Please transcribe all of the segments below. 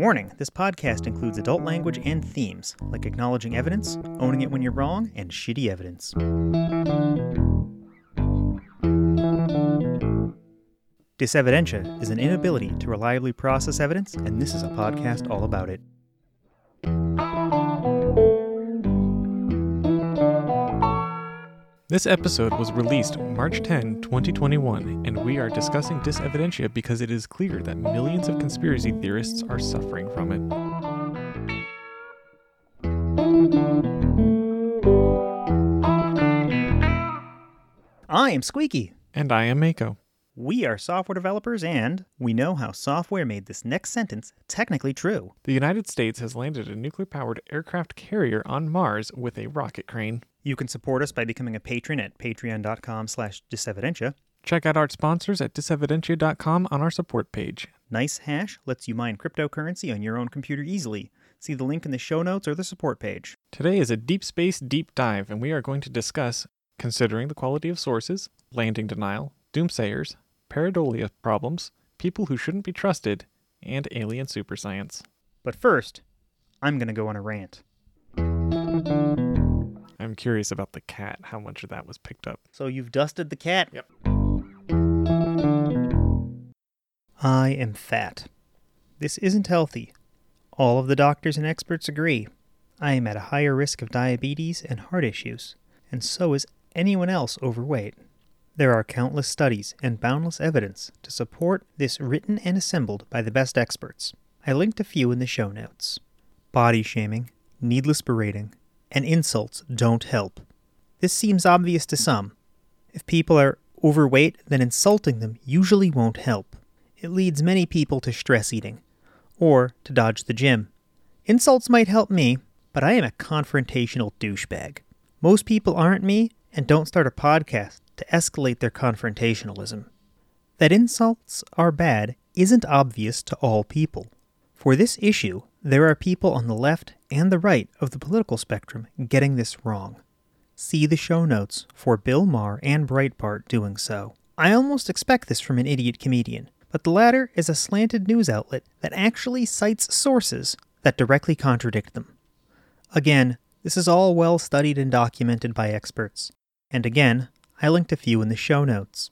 Warning this podcast includes adult language and themes, like acknowledging evidence, owning it when you're wrong, and shitty evidence. Disevidentia is an inability to reliably process evidence, and this is a podcast all about it. This episode was released March 10, 2021, and we are discussing disevidentia because it is clear that millions of conspiracy theorists are suffering from it. I am Squeaky. And I am Mako. We are software developers, and we know how software made this next sentence technically true. The United States has landed a nuclear powered aircraft carrier on Mars with a rocket crane. You can support us by becoming a patron at patreon.com slash disevidentia. Check out our sponsors at disevidentia.com on our support page. NiceHash lets you mine cryptocurrency on your own computer easily. See the link in the show notes or the support page. Today is a deep space deep dive, and we are going to discuss considering the quality of sources, landing denial, doomsayers, pareidolia problems, people who shouldn't be trusted, and alien superscience. But first, I'm going to go on a rant. I'm curious about the cat, how much of that was picked up. So you've dusted the cat? Yep. I am fat. This isn't healthy. All of the doctors and experts agree. I am at a higher risk of diabetes and heart issues, and so is anyone else overweight. There are countless studies and boundless evidence to support this written and assembled by the best experts. I linked a few in the show notes. Body shaming, needless berating, and insults don't help. This seems obvious to some. If people are overweight, then insulting them usually won't help. It leads many people to stress eating, or to dodge the gym. Insults might help me, but I am a confrontational douchebag. Most people aren't me and don't start a podcast to escalate their confrontationalism. That insults are bad isn't obvious to all people. For this issue, there are people on the left and the right of the political spectrum getting this wrong. See the show notes for Bill Maher and Breitbart doing so. I almost expect this from an idiot comedian, but the latter is a slanted news outlet that actually cites sources that directly contradict them. Again, this is all well studied and documented by experts. And again, I linked a few in the show notes.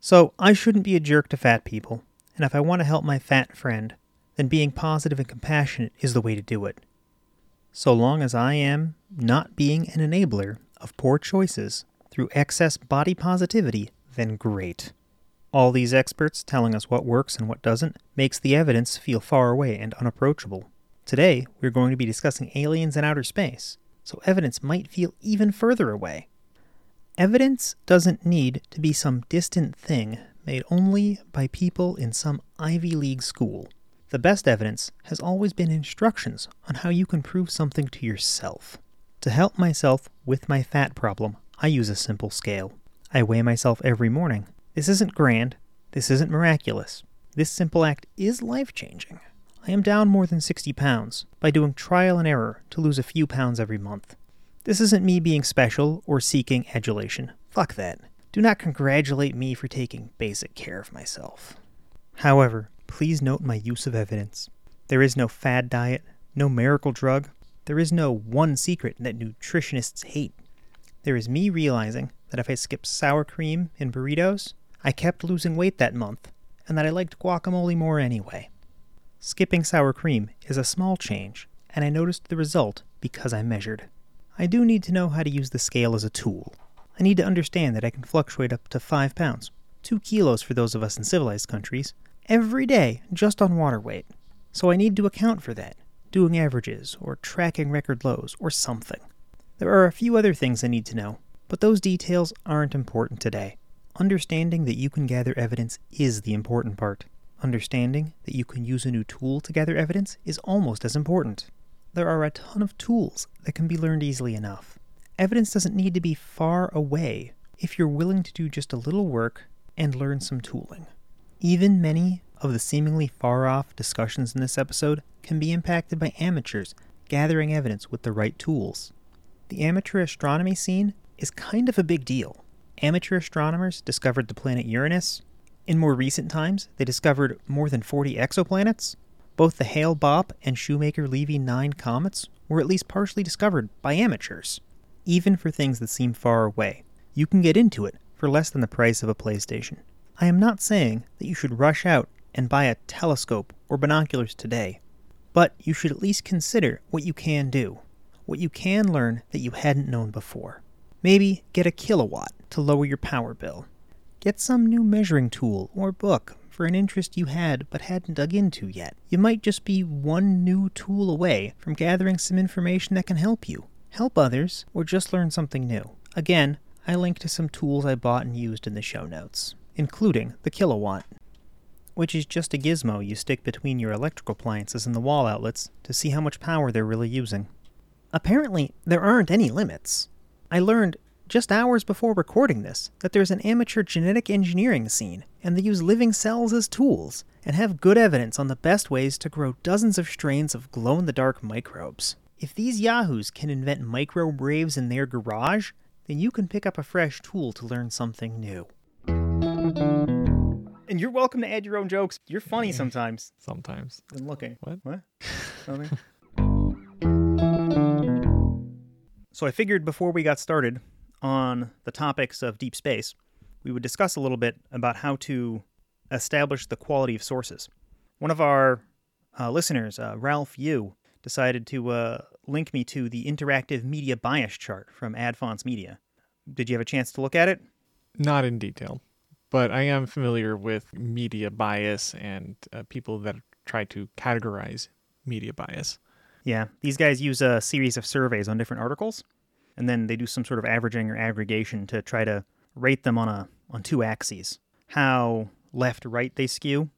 So, I shouldn't be a jerk to fat people, and if I want to help my fat friend, then being positive and compassionate is the way to do it. So long as I am not being an enabler of poor choices through excess body positivity, then great. All these experts telling us what works and what doesn't makes the evidence feel far away and unapproachable. Today, we're going to be discussing aliens in outer space, so evidence might feel even further away. Evidence doesn't need to be some distant thing made only by people in some Ivy League school. The best evidence has always been instructions on how you can prove something to yourself. To help myself with my fat problem, I use a simple scale. I weigh myself every morning. This isn't grand, this isn't miraculous. This simple act is life changing. I am down more than 60 pounds by doing trial and error to lose a few pounds every month. This isn't me being special or seeking adulation. Fuck that. Do not congratulate me for taking basic care of myself. However, please note my use of evidence. There is no fad diet, no miracle drug, there is no one secret that nutritionists hate. There is me realizing that if I skipped sour cream in burritos, I kept losing weight that month, and that I liked guacamole more anyway. Skipping sour cream is a small change, and I noticed the result because I measured. I do need to know how to use the scale as a tool. I need to understand that I can fluctuate up to 5 pounds, 2 kilos for those of us in civilized countries, every day just on water weight. So I need to account for that, doing averages, or tracking record lows, or something. There are a few other things I need to know, but those details aren't important today. Understanding that you can gather evidence is the important part. Understanding that you can use a new tool to gather evidence is almost as important. There are a ton of tools that can be learned easily enough. Evidence doesn't need to be far away if you're willing to do just a little work and learn some tooling. Even many of the seemingly far off discussions in this episode can be impacted by amateurs gathering evidence with the right tools. The amateur astronomy scene is kind of a big deal. Amateur astronomers discovered the planet Uranus. In more recent times, they discovered more than 40 exoplanets. Both the Hale Bopp and Shoemaker Levy 9 comets were at least partially discovered by amateurs. Even for things that seem far away, you can get into it for less than the price of a PlayStation. I am not saying that you should rush out and buy a telescope or binoculars today, but you should at least consider what you can do, what you can learn that you hadn't known before. Maybe get a Kill A Watt to lower your power bill. Get some new measuring tool or book for an interest you had but hadn't dug into yet. You might just be one new tool away from gathering some information that can help you, help others, or just learn something new. Again, I link to some tools I bought and used in the show notes, including the Kill A Watt, which is just a gizmo you stick between your electrical appliances and the wall outlets to see how much power they're really using. Apparently, there aren't any limits. I learned just hours before recording this that there's an amateur genetic engineering scene, and they use living cells as tools, and have good evidence on the best ways to grow dozens of strains of glow in the dark microbes. If these yahoos can invent microbe raves in their garage, then you can pick up a fresh tool to learn something new. And you're welcome to add your own jokes. You're funny sometimes. Sometimes. I'm looking. What? What? So I figured before we got started on the topics of deep space, we would discuss a little bit about how to establish the quality of sources. One of our uh, listeners, uh, Ralph Yu, decided to uh, link me to the interactive media bias chart from Ad Fontes Media. Did you have a chance to look at it? Not in detail, but I am familiar with media bias and uh, people that try to categorize media bias. Yeah, these guys use a series of surveys on different articles, and then they do some sort of averaging or aggregation to try to rate them on a on two axes: how left right they skew,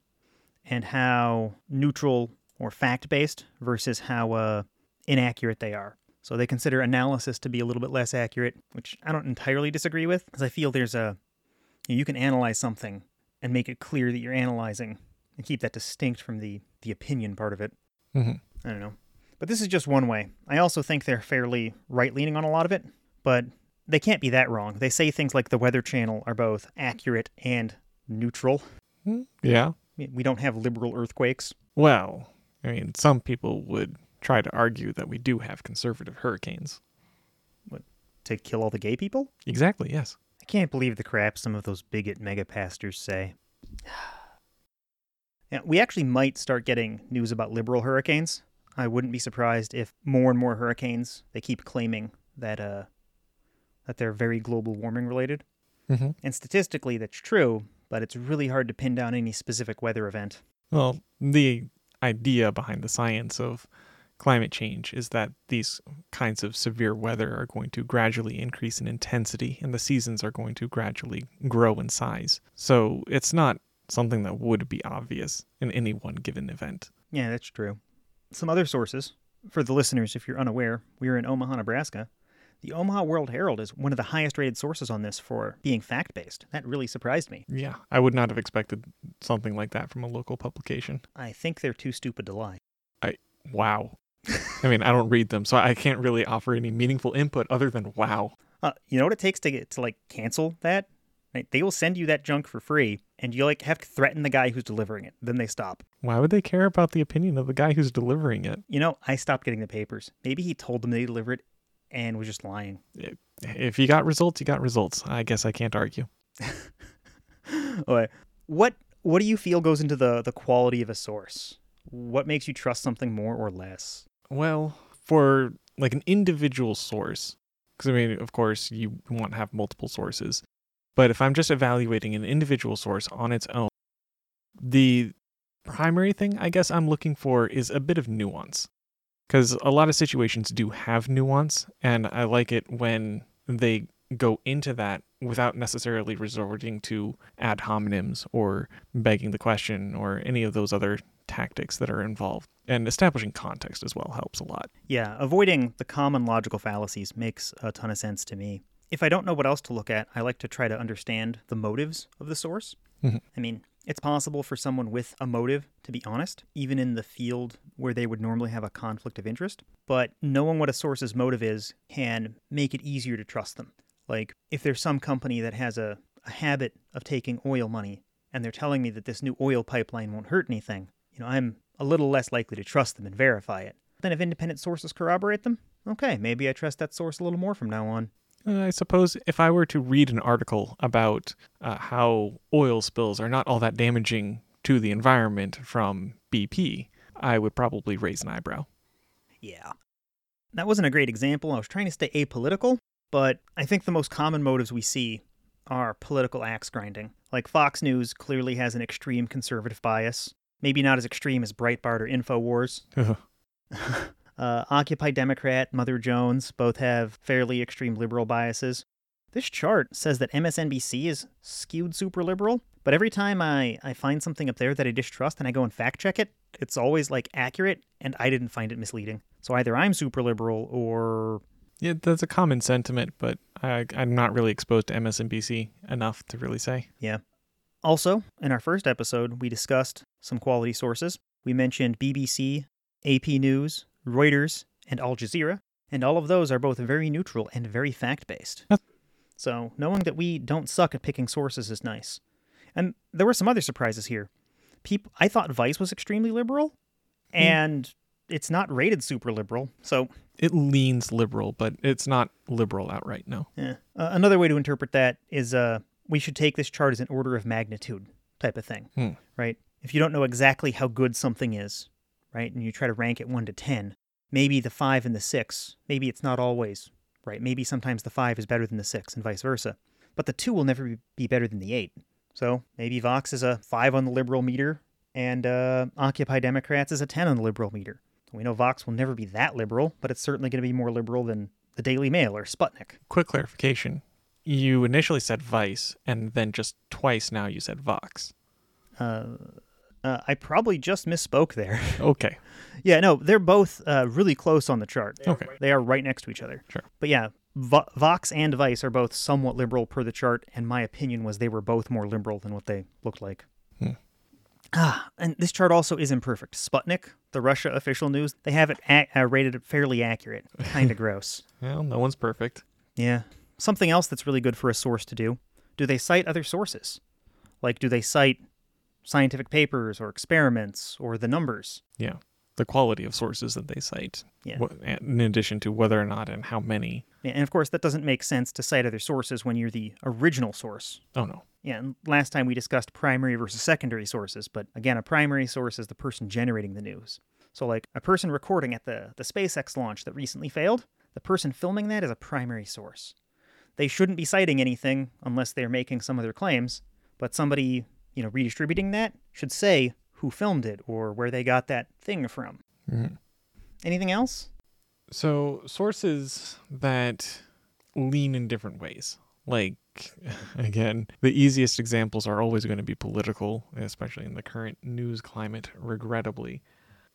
and how neutral or fact based versus how uh, inaccurate they are. So they consider analysis to be a little bit less accurate, which I don't entirely disagree with, because I feel there's a you can analyze something and make it clear that you're analyzing and keep that distinct from the the opinion part of it. Mm-hmm. I don't know. But this is just one way. I also think they're fairly right leaning on a lot of it, but they can't be that wrong. They say things like the Weather Channel are both accurate and neutral. Yeah. We don't have liberal earthquakes. Well, I mean, some people would try to argue that we do have conservative hurricanes. What, to kill all the gay people? Exactly, yes. I can't believe the crap some of those bigot mega pastors say. yeah, we actually might start getting news about liberal hurricanes. I wouldn't be surprised if more and more hurricanes they keep claiming that uh that they're very global warming related. Mm-hmm. And statistically that's true, but it's really hard to pin down any specific weather event. Well, the idea behind the science of climate change is that these kinds of severe weather are going to gradually increase in intensity and the seasons are going to gradually grow in size. So it's not something that would be obvious in any one given event. Yeah, that's true. Some other sources, for the listeners if you're unaware, we're in Omaha, Nebraska. The Omaha World Herald is one of the highest rated sources on this for being fact based. That really surprised me. Yeah, I would not have expected something like that from a local publication. I think they're too stupid to lie. I wow. I mean, I don't read them, so I can't really offer any meaningful input other than wow. Uh, you know what it takes to get to like cancel that? Right? They will send you that junk for free, and you like have to threaten the guy who's delivering it. Then they stop. Why would they care about the opinion of the guy who's delivering it? You know, I stopped getting the papers. Maybe he told them they delivered it and was just lying. If you got results, you got results. I guess I can't argue. okay. What what do you feel goes into the the quality of a source? What makes you trust something more or less? Well, for like an individual source, because I mean, of course, you want to have multiple sources. But if I'm just evaluating an individual source on its own, the primary thing I guess I'm looking for is a bit of nuance. Because a lot of situations do have nuance, and I like it when they go into that without necessarily resorting to ad hominems or begging the question or any of those other tactics that are involved. And establishing context as well helps a lot. Yeah, avoiding the common logical fallacies makes a ton of sense to me. If I don't know what else to look at, I like to try to understand the motives of the source. Mhm. I mean, it's possible for someone with a motive to be honest, even in the field where they would normally have a conflict of interest. But knowing what a source's motive is can make it easier to trust them. Like, if there's some company that has a, a habit of taking oil money and they're telling me that this new oil pipeline won't hurt anything, you know, I'm a little less likely to trust them and verify it. Then, if independent sources corroborate them, okay, maybe I trust that source a little more from now on. Uh, I suppose if I were to read an article about uh, how oil spills are not all that damaging to the environment from BP, I would probably raise an eyebrow. Yeah. That wasn't a great example. I was trying to stay apolitical, but I think the most common motives we see are political axe grinding. Like Fox News clearly has an extreme conservative bias, maybe not as extreme as Breitbart or InfoWars. uh, Occupy Democrat, Mother Jones both have fairly extreme liberal biases. This chart says that MSNBC is skewed super liberal, but every time I, I find something up there that I distrust and I go and fact check it, it's always like accurate and I didn't find it misleading. So either I'm super liberal or. Yeah, that's a common sentiment, but I, I'm not really exposed to MSNBC enough to really say. Yeah. Also, in our first episode, we discussed some quality sources. We mentioned BBC, AP News, Reuters, and Al Jazeera, and all of those are both very neutral and very fact based. So, knowing that we don't suck at picking sources is nice. And there were some other surprises here. People, I thought Vice was extremely liberal, and it's not rated super liberal. So, It leans liberal, but it's not liberal outright, no. yeah. Uh, another way to interpret that is uh, we should take this chart as an order of magnitude type of thing, Hmm. right? If you don't know exactly how good something is, right, and you try to rank it 1 to 10, maybe the 5 and the 6, maybe it's not always, right? Maybe sometimes the 5 is better than the 6 and vice versa. But the 2 will never be- be better than the 8. So maybe Vox is a 5 on the liberal meter and uh, Occupy Democrats is a 10 on the liberal meter. We know Vox will never be that liberal, but it's certainly going to be more liberal than the Daily Mail or Sputnik. Quick clarification. You initially said Vice, and then just twice now you said Vox. Uh, uh, I probably just misspoke there. Okay. yeah, no, they're both uh, really close on the chart. Okay. They are right next to each other. Sure. But yeah, Vo- Vox and Vice are both somewhat liberal per the chart, and my opinion was they were both more liberal than what they looked like. Hmm. Ah, and this chart also is imperfect. Sputnik, the Russia official news, they have it a- uh, rated fairly accurate. Kind of gross. Well, no one's perfect. Yeah. Something else that's really good for a source to do do they cite other sources? Like, do they cite scientific papers or experiments or the numbers? Yeah. The quality of sources that they cite, Yeah. in addition to whether or not and how many. Yeah, And of course, that doesn't make sense to cite other sources when you're the original source. Oh, no. Yeah, and last time we discussed primary versus secondary sources, but again, a primary source is the person generating the news. So, like a person recording at the, the SpaceX launch that recently failed, the person filming that is a primary source. They shouldn't be citing anything unless they're making some other claims, but somebody, you know, redistributing that should say who filmed it or where they got that thing from. Mhm. Anything else? So, sources that lean in different ways. Like, again, the easiest examples are always going to be political, especially in the current news climate, regrettably.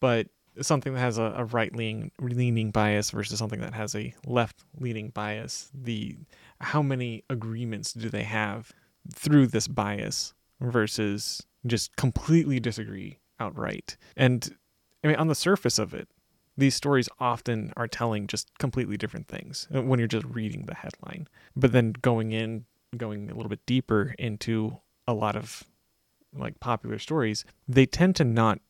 But something that has a, a right leaning leaning bias versus something that has a left leaning bias, the how many agreements do they have through this bias versus just completely disagree outright? And I mean, on the surface of it, these stories often are telling just completely different things uh, when you're just reading the headline. But then going in, going a little bit deeper into a lot of like popular stories, they tend to not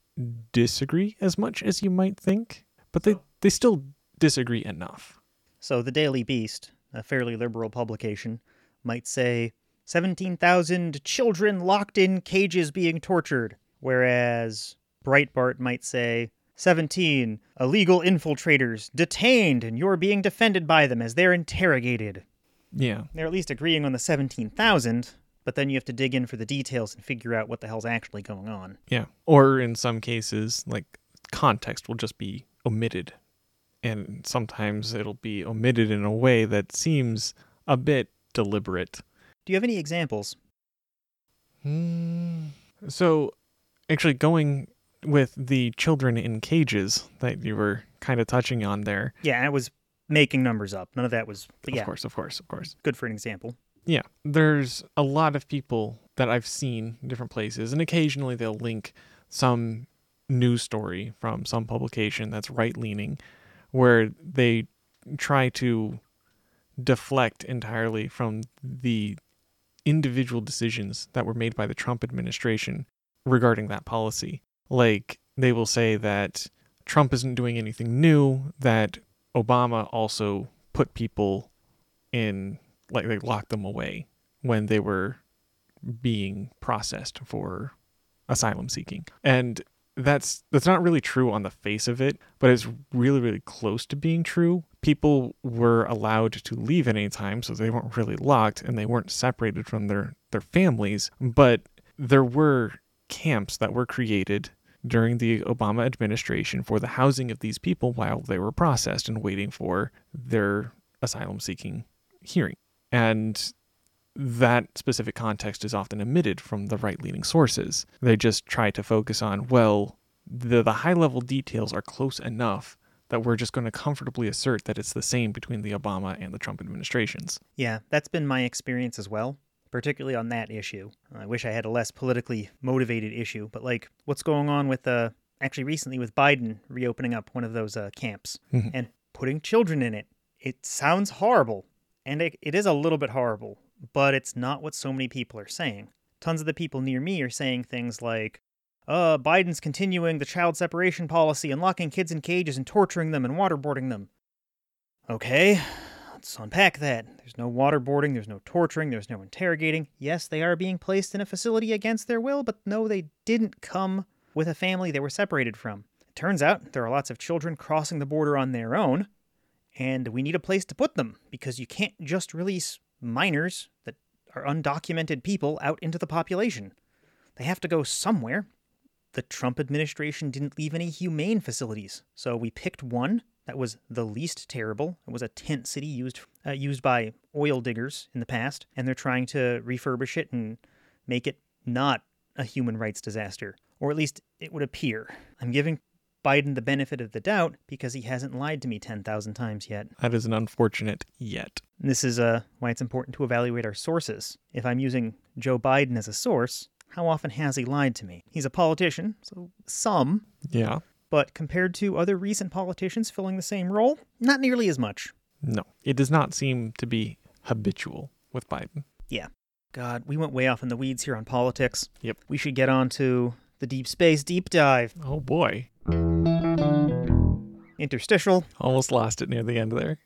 disagree as much as you might think, but they, they still disagree enough. So the Daily Beast, a fairly liberal publication, might say 17,000 children locked in cages being tortured, whereas Breitbart might say 17 illegal infiltrators detained and you're being defended by them as they're interrogated. Yeah. They're at least agreeing on the 17,000, but then you have to dig in for the details and figure out what the hell's actually going on. Yeah. Or in some cases, like context will just be omitted. And sometimes it'll be omitted in a way that seems a bit deliberate. Do you have any examples? Hmm. So, actually, going with the children in cages that you were kind of touching on there. Yeah, I was making numbers up. None of that was, but Of course, of course, of course. good for an example. Yeah, there's a lot of people that I've seen in different places, and occasionally they'll link some news story from some publication that's right leaning, where they try to deflect entirely from the individual decisions that were made by the Trump administration regarding that policy. Like they will say that Trump isn't doing anything new, that Obama also put people in, like, they locked them away when they were being processed for asylum seeking. And that's that's not really true on the face of it, but it's really really close to being true. People were allowed to leave at any time, so they weren't really locked and they weren't separated from their their families, but there were camps that were created during the Obama administration for the housing of these people while they were processed and waiting for their asylum seeking hearing. And that specific context is often omitted from the right leaning sources. They just try to focus on, well, the, the high level details are close enough that we're just going to comfortably assert that it's the same between the Obama and the Trump administrations. Yeah, that's been my experience as well, particularly on that issue. I wish I had a less politically motivated issue, but like what's going on with uh actually recently with Biden reopening up one of those uh, camps Mhm. and putting children in it. It sounds horrible, and it, it is a little bit horrible, but it's not what so many people are saying. Tons of the people near me are saying things like, uh, Biden's continuing the child separation policy and locking kids in cages and torturing them and waterboarding them. Okay, let's unpack that. There's no waterboarding, there's no torturing, there's no interrogating. Yes, they are being placed in a facility against their will, but no, they didn't come with a family they were separated from. It turns out there are lots of children crossing the border on their own, and we need a place to put them because you can't just release minors that are undocumented people out into the population. They have to go somewhere. The Trump administration didn't leave any humane facilities, so we picked one that was the least terrible. It was a tent city used uh, used by oil diggers in the past, and they're trying to refurbish it and make it not a human rights disaster, or at least it would appear. I'm giving Biden the benefit of the doubt because he hasn't lied to me 10,000 times yet. That is an unfortunate yet. This is uh, why it's important to evaluate our sources. If I'm using Joe Biden as a source, how often has he lied to me? He's a politician, so some, Yeah. but compared to other recent politicians filling the same role, not nearly as much. No, it does not seem to be habitual with Biden. Yeah. God, we went way off in the weeds here on politics. Yep. We should get on to the deep space deep dive. Oh boy. Interstitial. Almost lost it near the end there.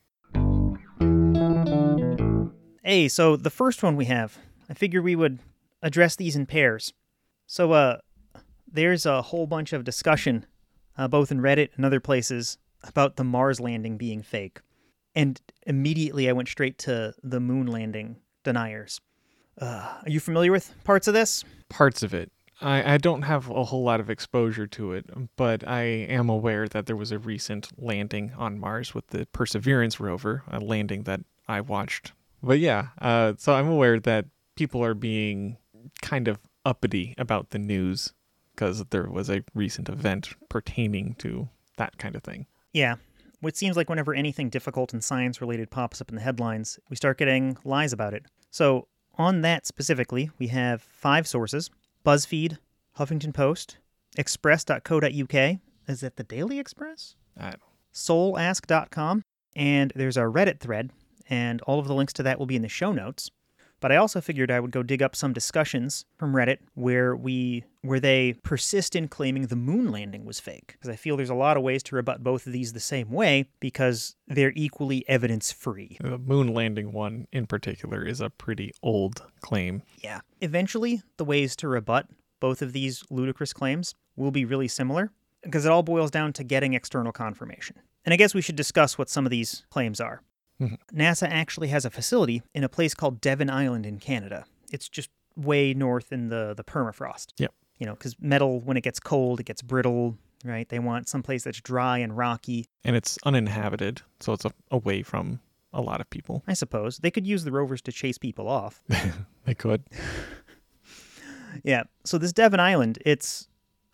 Hey, so the first one we have, I figured we would address these in pairs. So, uh, there's a whole bunch of discussion, uh, both in Reddit and other places, about the Mars landing being fake. And immediately I went straight to the moon landing deniers. Uh, are you familiar with parts of this? Parts of it. I, I don't have a whole lot of exposure to it, but I am aware that there was a recent landing on Mars with the Perseverance rover, a landing that I watched. But yeah, uh, so I'm aware that people are being kind of uppity about the news because there was a recent event pertaining to that kind of thing. Yeah. Which seems like whenever anything difficult and science related pops up in the headlines, we start getting lies about it. So, on that specifically, we have five sources BuzzFeed, Huffington Post, Express.co.uk. Is that the Daily Express? I don't soulask.com, and there's a Reddit thread, and all of the links to that will be in the show notes. But I also figured I would go dig up some discussions from Reddit where we where they persist in claiming the moon landing was fake because I feel there's a lot of ways to rebut both of these the same way because they're equally evidence free. The moon landing one in particular is a pretty old claim. Yeah. Eventually, the ways to rebut both of these ludicrous claims will be really similar because it all boils down to getting external confirmation. And I guess we should discuss what some of these claims are. Mhm. NASA actually has a facility in a place called Devon Island in Canada. It's just way north in the, the permafrost. Yep. You know, because metal, when it gets cold, it gets brittle, right? They want someplace that's dry and rocky. And it's uninhabited, so it's a, away from a lot of people. I suppose they could use the rovers to chase people off. They could. Yeah. So this Devon Island, it's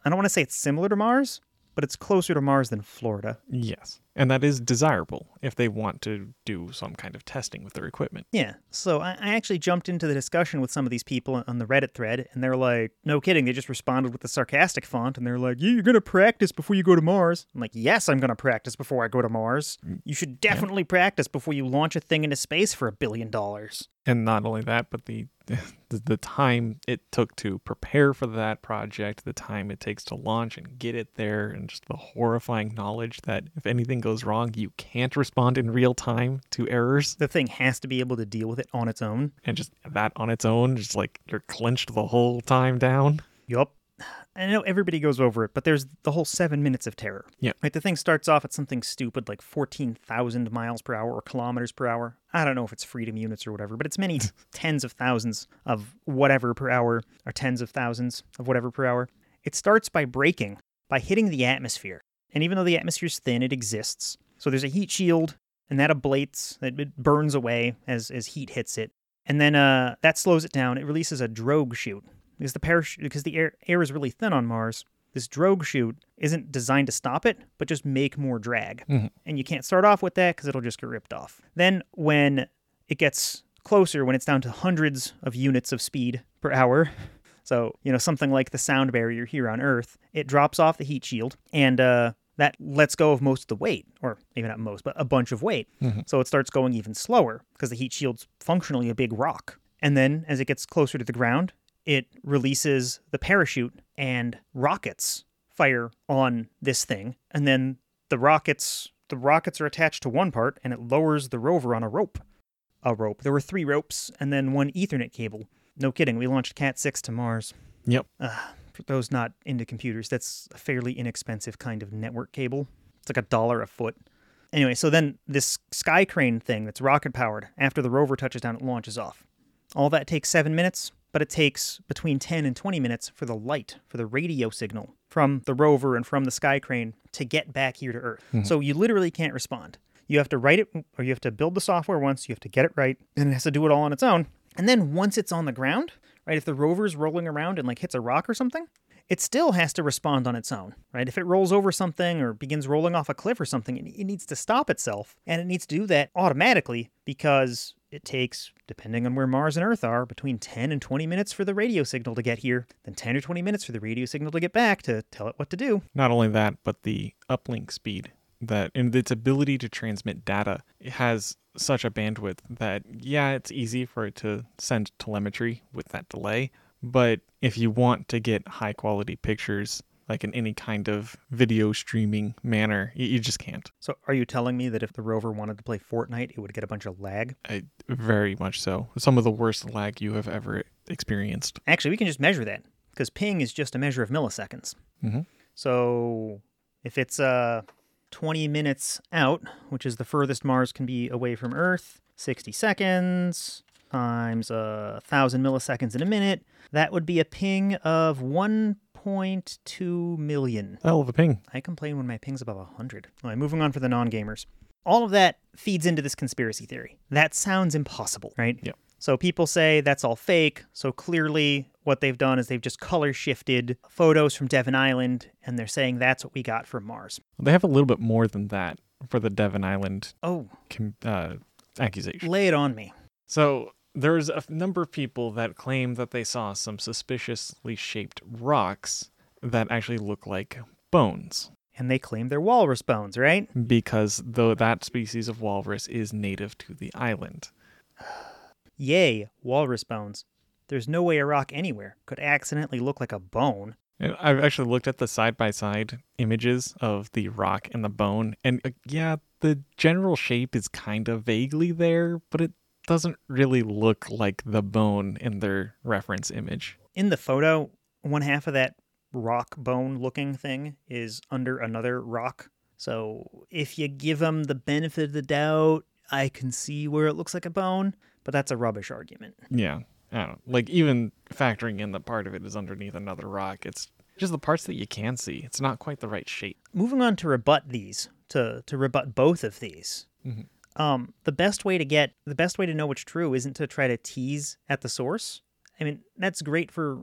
I don't want to say it's similar to Mars, but it's closer to Mars than Florida. Yes. And that is desirable if they want to do some kind of testing with their equipment. Yeah. So I, I actually jumped into the discussion with some of these people on the Reddit thread, and they're like, no kidding. They just responded with the sarcastic font, and they're like, yeah, you're going to practice before you go to Mars. I'm like, yes, I'm going to practice before I go to Mars. Mm. You should definitely practice before you launch a thing into space for a billion dollars. And not only that, but the, the the time it took to prepare for that project, the time it takes to launch and get it there, and just the horrifying knowledge that if anything goes wrong, you can't respond in real time to errors. The thing has to be able to deal with it on its own. And just that on its own, just like you're clenched the whole time down. Yup. I know everybody goes over it, but there's the whole seven minutes of terror. Yeah. Right, the thing starts off at something stupid like 14,000 miles per hour or kilometers per hour. I don't know if it's freedom units or whatever, but it's many tens of thousands of whatever per hour or tens of thousands of whatever per hour. It starts by braking, by hitting the atmosphere. And even though the atmosphere is thin, it exists. So there's a heat shield, and that ablates, it burns away as, as heat hits it. And then uh, that slows it down. It releases a drogue chute because the parachute because the air, air is really thin on Mars. This drogue chute isn't designed to stop it, but just make more drag. And you can't start off with that because it'll just get ripped off. Then when it gets closer, when it's down to hundreds of units of speed per hour, so you know something like the sound barrier here on Earth, it drops off the heat shield and uh, that lets go of most of the weight, or maybe not most, but a bunch of weight. So it starts going even slower because the heat shield's functionally a big rock. And then as it gets closer to the ground, it releases the parachute and rockets fire on this thing. And then the rockets the rockets are attached to one part and it lowers the rover on a rope. A rope. There were three ropes and then one Ethernet cable. No kidding, we launched Cat 6 to Mars. Yep. For those not into computers, that's a fairly inexpensive kind of network cable. It's like a dollar a foot. Anyway, so then this sky crane thing that's rocket powered, after the rover touches down, it launches off. All that takes seven minutes, but it takes between 10 and 20 minutes for the light, for the radio signal from the rover and from the sky crane to get back here to Earth. Mm-hmm. So you literally can't respond. You have to write it, or you have to build the software once, you have to get it right, and it has to do it all on its own. And then once it's on the ground, right, if the rover's rolling around and like hits a rock or something, it still has to respond on its own, right? If it rolls over something or begins rolling off a cliff or something, it, needs to stop itself. And it needs to do that automatically because it takes, depending on where Mars and Earth are, between 10 and 20 minutes for the radio signal to get here, then 10 or 20 minutes for the radio signal to get back to tell it what to do. Not only that, but the uplink speed that and its ability to transmit data it has such a bandwidth that yeah, it's easy for it to send telemetry with that delay, but if you want to get high quality pictures like in any kind of video streaming manner, you, you just can't. So, are you telling me that if the rover wanted to play Fortnite, it would get a bunch of lag? I, very much so. Some of the worst lag you have ever experienced. Actually, we can just measure that because ping is just a measure of milliseconds. Mhm. So if it's uh, 20 minutes out, which is the furthest Mars can be away from Earth, 60 seconds times a 1,000 milliseconds in a minute, that would be a ping of 1.2 million. Hell of a ping. I complain when my ping's above 100. All right, moving on for the non gamers. All of that feeds into this conspiracy theory. That sounds impossible, right? Yep. So people say that's all fake. So clearly, what they've done is they've just color shifted photos from Devon Island, and they're saying that's what we got from Mars. They have a little bit more than that for the Devon Island Oh, com- uh, accusation. lay it on me. So there's a number of people that claim that they saw some suspiciously shaped rocks that actually look like bones And they claim they're walrus bones, right? because though that species of walrus is native to the island. Yay, walrus bones. There's no way a rock anywhere could accidentally look like a bone. I've actually looked at the side by side images of the rock and the bone, and uh, yeah, the general shape is kind of vaguely there, but it doesn't really look like the bone in their reference image. In the photo, one half of that rock bone looking thing is under another rock. So if you give them the benefit of the doubt, I can see where it looks like a bone, but that's a rubbish argument. Yeah, I don't know. Like even factoring in that part of it is underneath another rock, it's just the parts that you can see. It's not quite the right shape. Moving on to rebut these, to to rebut both of these. Mhm. Um, the best way to get the best way to know what's true isn't to try to tease at the source. I mean, that's great for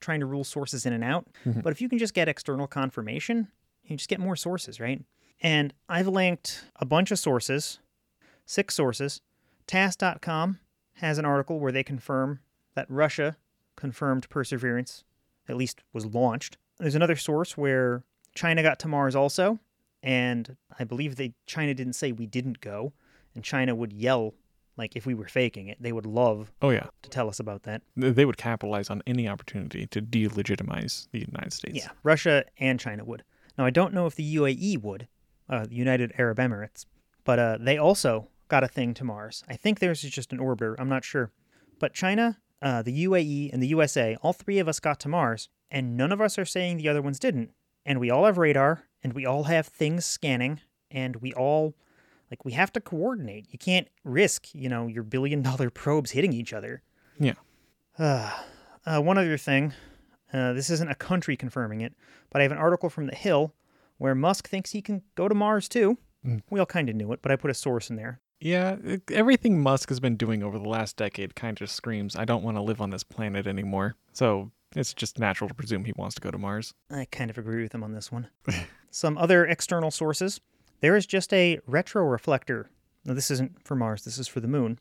trying to rule sources in and out, Mhm. but if you can just get external confirmation, you just get more sources, right? And I've linked a bunch of sources, six sources. TASS.com has an article where they confirm that Russia confirmed Perseverance, at least was launched. There's another source where China got to Mars also, and I believe they China didn't say we didn't go, and China would yell like if we were faking it. They would love Oh yeah, to tell us about that. They would capitalize on any opportunity to delegitimize the United States. Yeah, Russia and China would. Now I don't know if the UAE would, uh, the United Arab Emirates, but uh, they also got a thing to Mars. I think theirs is just an orbiter. I'm not sure, but China, uh, the UAE, and the USA, all three of us got to Mars, and none of us are saying the other ones didn't. And we all have radar, and we all have things scanning, and we all like we have to coordinate. You can't risk, you know, your billion dollar probes hitting each other. Yeah. Uh, uh, one other thing. Uh, this isn't a country confirming it, but I have an article from The Hill where Musk thinks he can go to Mars too. Mm. We all kind of knew it, but I put a source in there. Yeah, everything Musk has been doing over the last decade kind of screams, I don't want to live on this planet anymore. So it's just natural to presume he wants to go to Mars. I kind of agree with him on this one. Some other external sources. There is just a retroreflector. Now, this isn't for Mars, this is for the moon.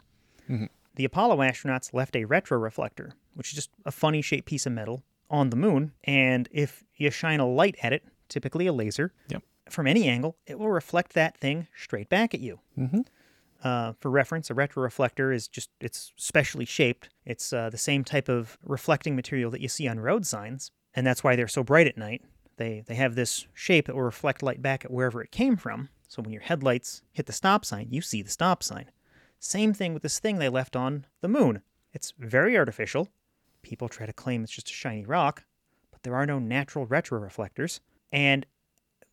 Mhm. The Apollo astronauts left a retroreflector, which is just a funny shaped piece of metal, on the moon. And if you shine a light at it, typically a laser, Yep. from any angle, it will reflect that thing straight back at you. Mm-hmm. Uh, for reference, a retroreflector is just it's specially shaped. It's uh, the same type of reflecting material that you see on road signs, and that's why they're so bright at night. They they have this shape that will reflect light back at wherever it came from. So when your headlights hit the stop sign, you see the stop sign. Same thing with this thing they left on the moon. It's very artificial. People try to claim it's just a shiny rock, but there are no natural retroreflectors, and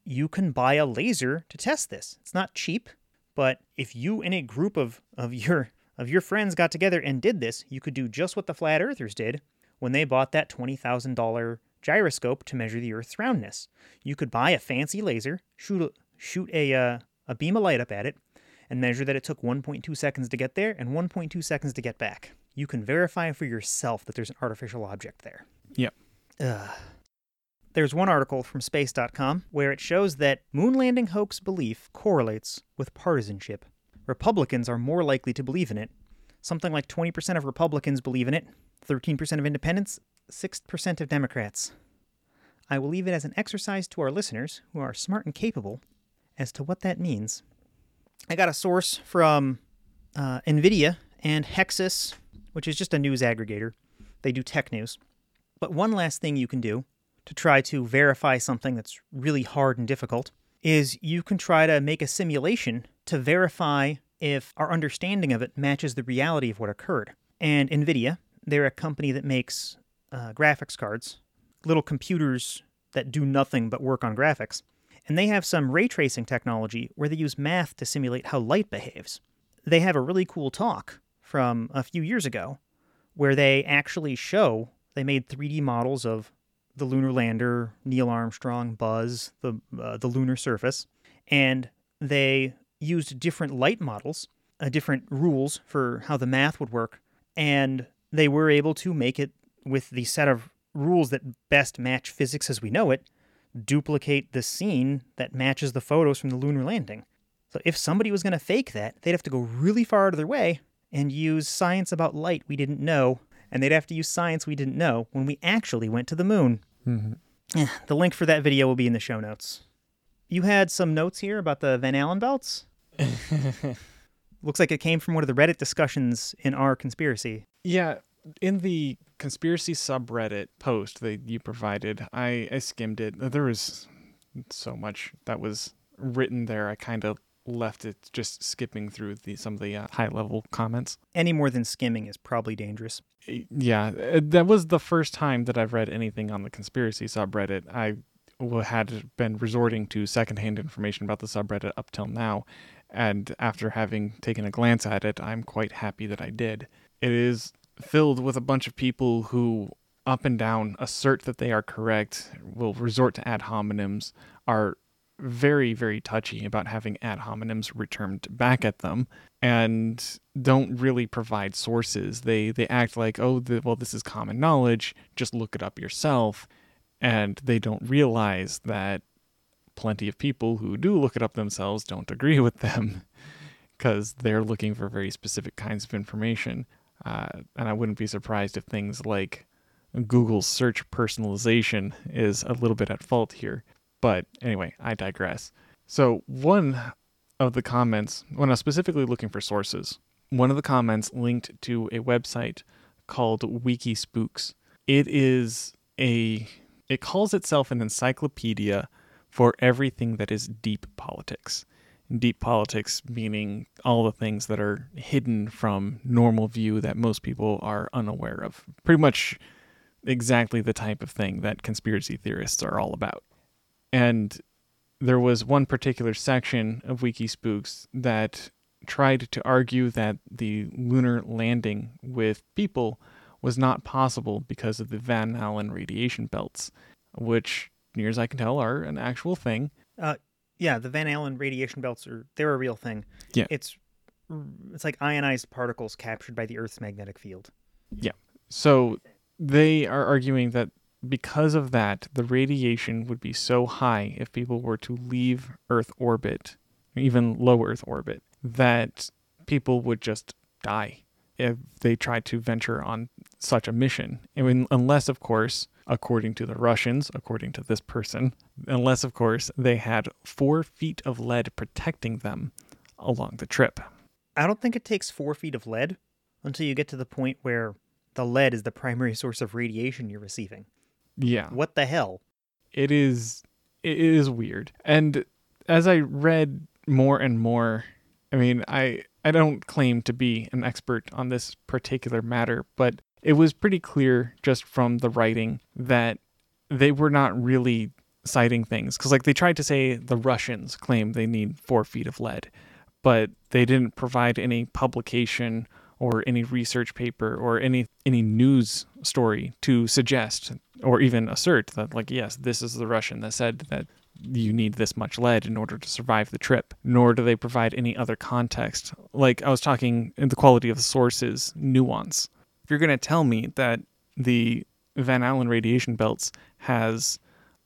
you can buy a laser to test this. It's not cheap, but if you and a group of, of your of your friends got together and did this, you could do just what the flat earthers did when they bought that $20,000 gyroscope to measure the earth's roundness. You could buy a fancy laser, shoot a, shoot a uh, a beam of light up at it and measure that it took 1.2 seconds to get there and 1.2 seconds to get back. You can verify for yourself that there's an artificial object there. Yep. Ugh. There's one article from space.com where it shows that moon landing hoax belief correlates with partisanship. Republicans are more likely to believe in it. Something like 20% of Republicans believe in it, 13% of independents, 6% of Democrats. I will leave it as an exercise to our listeners, who are smart and capable, as to what that means. I got a source from uh, NVIDIA and Hexus, which is just a news aggregator. They do tech news. But one last thing you can do to try to verify something that's really hard and difficult is you can try to make a simulation to verify if our understanding of it matches the reality of what occurred. And NVIDIA, they're a company that makes uh, graphics cards, little computers that do nothing but work on graphics. And they have some ray tracing technology where they use math to simulate how light behaves. They have a really cool talk from a few years ago where they actually show they made 3D models of the lunar lander, Neil Armstrong, Buzz, the uh, the lunar surface, and they used different light models, uh, different rules for how the math would work, and they were able to make it with the set of rules that best match physics as we know it, duplicate the scene that matches the photos from the lunar landing. So if somebody was going to fake that, they'd have to go really far out of their way and use science about light we didn't know, and they'd have to use science we didn't know when we actually went to the moon. Mm-hmm. Eh, The link for that video will be in the show notes. You had some notes here about the Van Allen belts? Looks like it came from one of the Reddit discussions in our conspiracy. Yeah, in the conspiracy subreddit post that you provided, I, I skimmed it. There was so much that was written there. I kind of left it just skipping through the some of the uh, high level comments. Any more than skimming is probably dangerous. Yeah, uh, that was the first time that I've read anything on the conspiracy subreddit. I had been resorting to secondhand information about the subreddit up till now, and after having taken a glance at it, I'm quite happy that I did. It is filled with a bunch of people who, up and down, assert that they are correct, will resort to ad hominems, are very, very touchy about having ad hominems returned back at them, and don't really provide sources. They they act like, oh, the, well, this is common knowledge. Just look it up yourself, and they don't realize that plenty of people who do look it up themselves don't agree with them because they're looking for very specific kinds of information. Uh, and I wouldn't be surprised if things like Google's search personalization is a little bit at fault here. But anyway, I digress. So, one of the comments, when I was specifically looking for sources, one of the comments linked to a website called Wikispooks. It is a it calls itself an encyclopedia for everything that is deep politics. Deep politics meaning all the things that are hidden from normal view that most people are unaware of. Pretty much exactly the type of thing that conspiracy theorists are all about. And there was one particular section of Wikispooks that tried to argue that the lunar landing with people was not possible because of the Van Allen radiation belts, which, near as I can tell, are an actual thing. Uh, yeah, the Van Allen radiation belts are they're a real thing. Yeah. It's it's like ionized particles captured by the Earth's magnetic field. Yeah, so they are arguing that because of that, the radiation would be so high if people were to leave Earth orbit, even low Earth orbit, that people would just die if they tried to venture on such a mission. Unless, of course, according to the Russians, according to this person, unless, of course, they had four feet of lead protecting them along the trip. I don't think it takes four feet of lead until you get to the point where the lead is the primary source of radiation you're receiving. Yeah. What the hell? it is it is weird and as i read more and more i mean i i don't claim to be an expert on this particular matter but it was pretty clear just from the writing that they were not really citing things because like they tried to say the russians claim they need four feet of lead but they didn't provide any publication or any research paper or any any news story to suggest or even assert that like yes this is the russian that said that you need this much lead in order to survive the trip nor do they provide any other context. Like i was talking in the quality of the sources nuance. If you're going to tell me that the van allen radiation belts has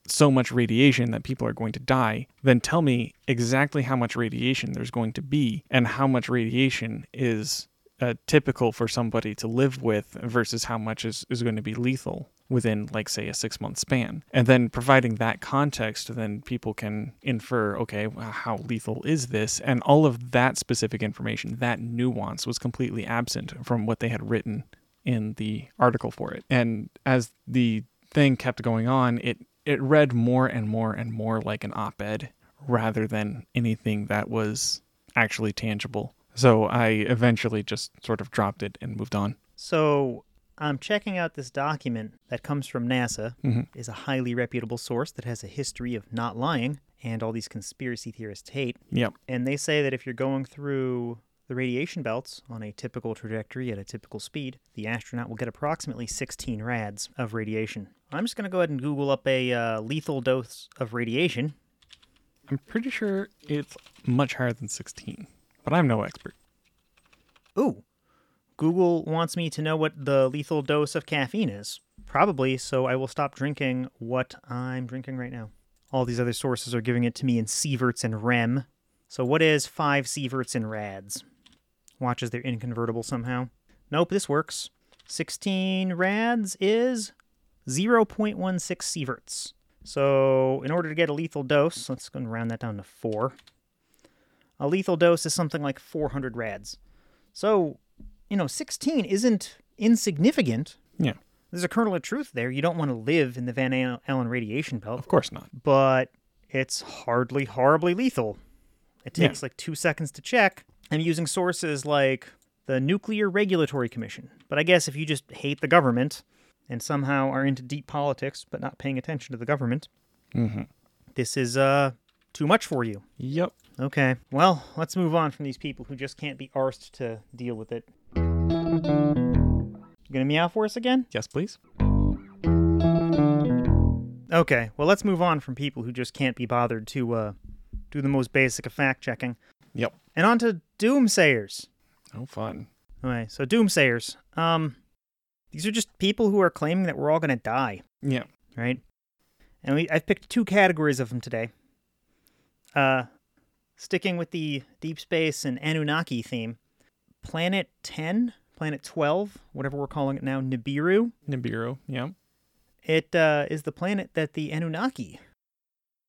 so much radiation that people are going to die, then tell me exactly how much radiation there's going to be and how much radiation is uh, typical for somebody to live with versus how much is, is going to be lethal within, like, say, a six month span. And then providing that context, then people can infer, okay, well, how lethal is this? And all of that specific information, that nuance was completely absent from what they had written in the article for it. And as the thing kept going on, it it read more and more and more like an op-ed rather than anything that was actually tangible. So I eventually just sort of dropped it and moved on. So I'm checking out this document that comes from NASA. Mhm. is a highly reputable source that has a history of not lying and all these conspiracy theorists hate. Yep. And they say that if you're going through the radiation belts on a typical trajectory at a typical speed, the astronaut will get approximately 16 rads of radiation. I'm just going to go ahead and Google up a uh, lethal dose of radiation. I'm pretty sure it's much higher than 16, but I'm no expert. Ooh, Google wants me to know what the lethal dose of caffeine is. Probably, so I will stop drinking what I'm drinking right now. All these other sources are giving it to me in sieverts and rem. So what is 5 sieverts in rads? Watches they're inconvertible somehow. Nope, this works. 16 rads is 0.16 sieverts. So in order to get a lethal dose, let's go and round that down to 4. A lethal dose is something like 400 rads. So, you know, 16 isn't insignificant. Yeah. There's a kernel of truth there. You don't want to live in the Van Allen radiation belt, Of course not. but it's hardly horribly lethal. It Yeah. takes like two seconds to check. I'm using sources like the Nuclear Regulatory Commission. But I guess if you just hate the government and somehow are into deep politics but not paying attention to the government, Mm-hmm. this is uh too much for you. Yep. Okay, well, let's move on from these people who just can't be arsed to deal with it. You gonna meow for us again? Yes, please. Okay, well, let's move on from people who just can't be bothered to uh, do the most basic of fact checking. Yep. And on to doomsayers. Oh, fun. Okay, so doomsayers. Um, these are just people who are claiming that we're all gonna die, Yeah. right? And we, I've picked two categories of them today. Uh, sticking with the deep space and Anunnaki theme, Planet 10, Planet 12, whatever we're calling it now, Nibiru, Nibiru, yeah. it uh, is the planet that the Anunnaki,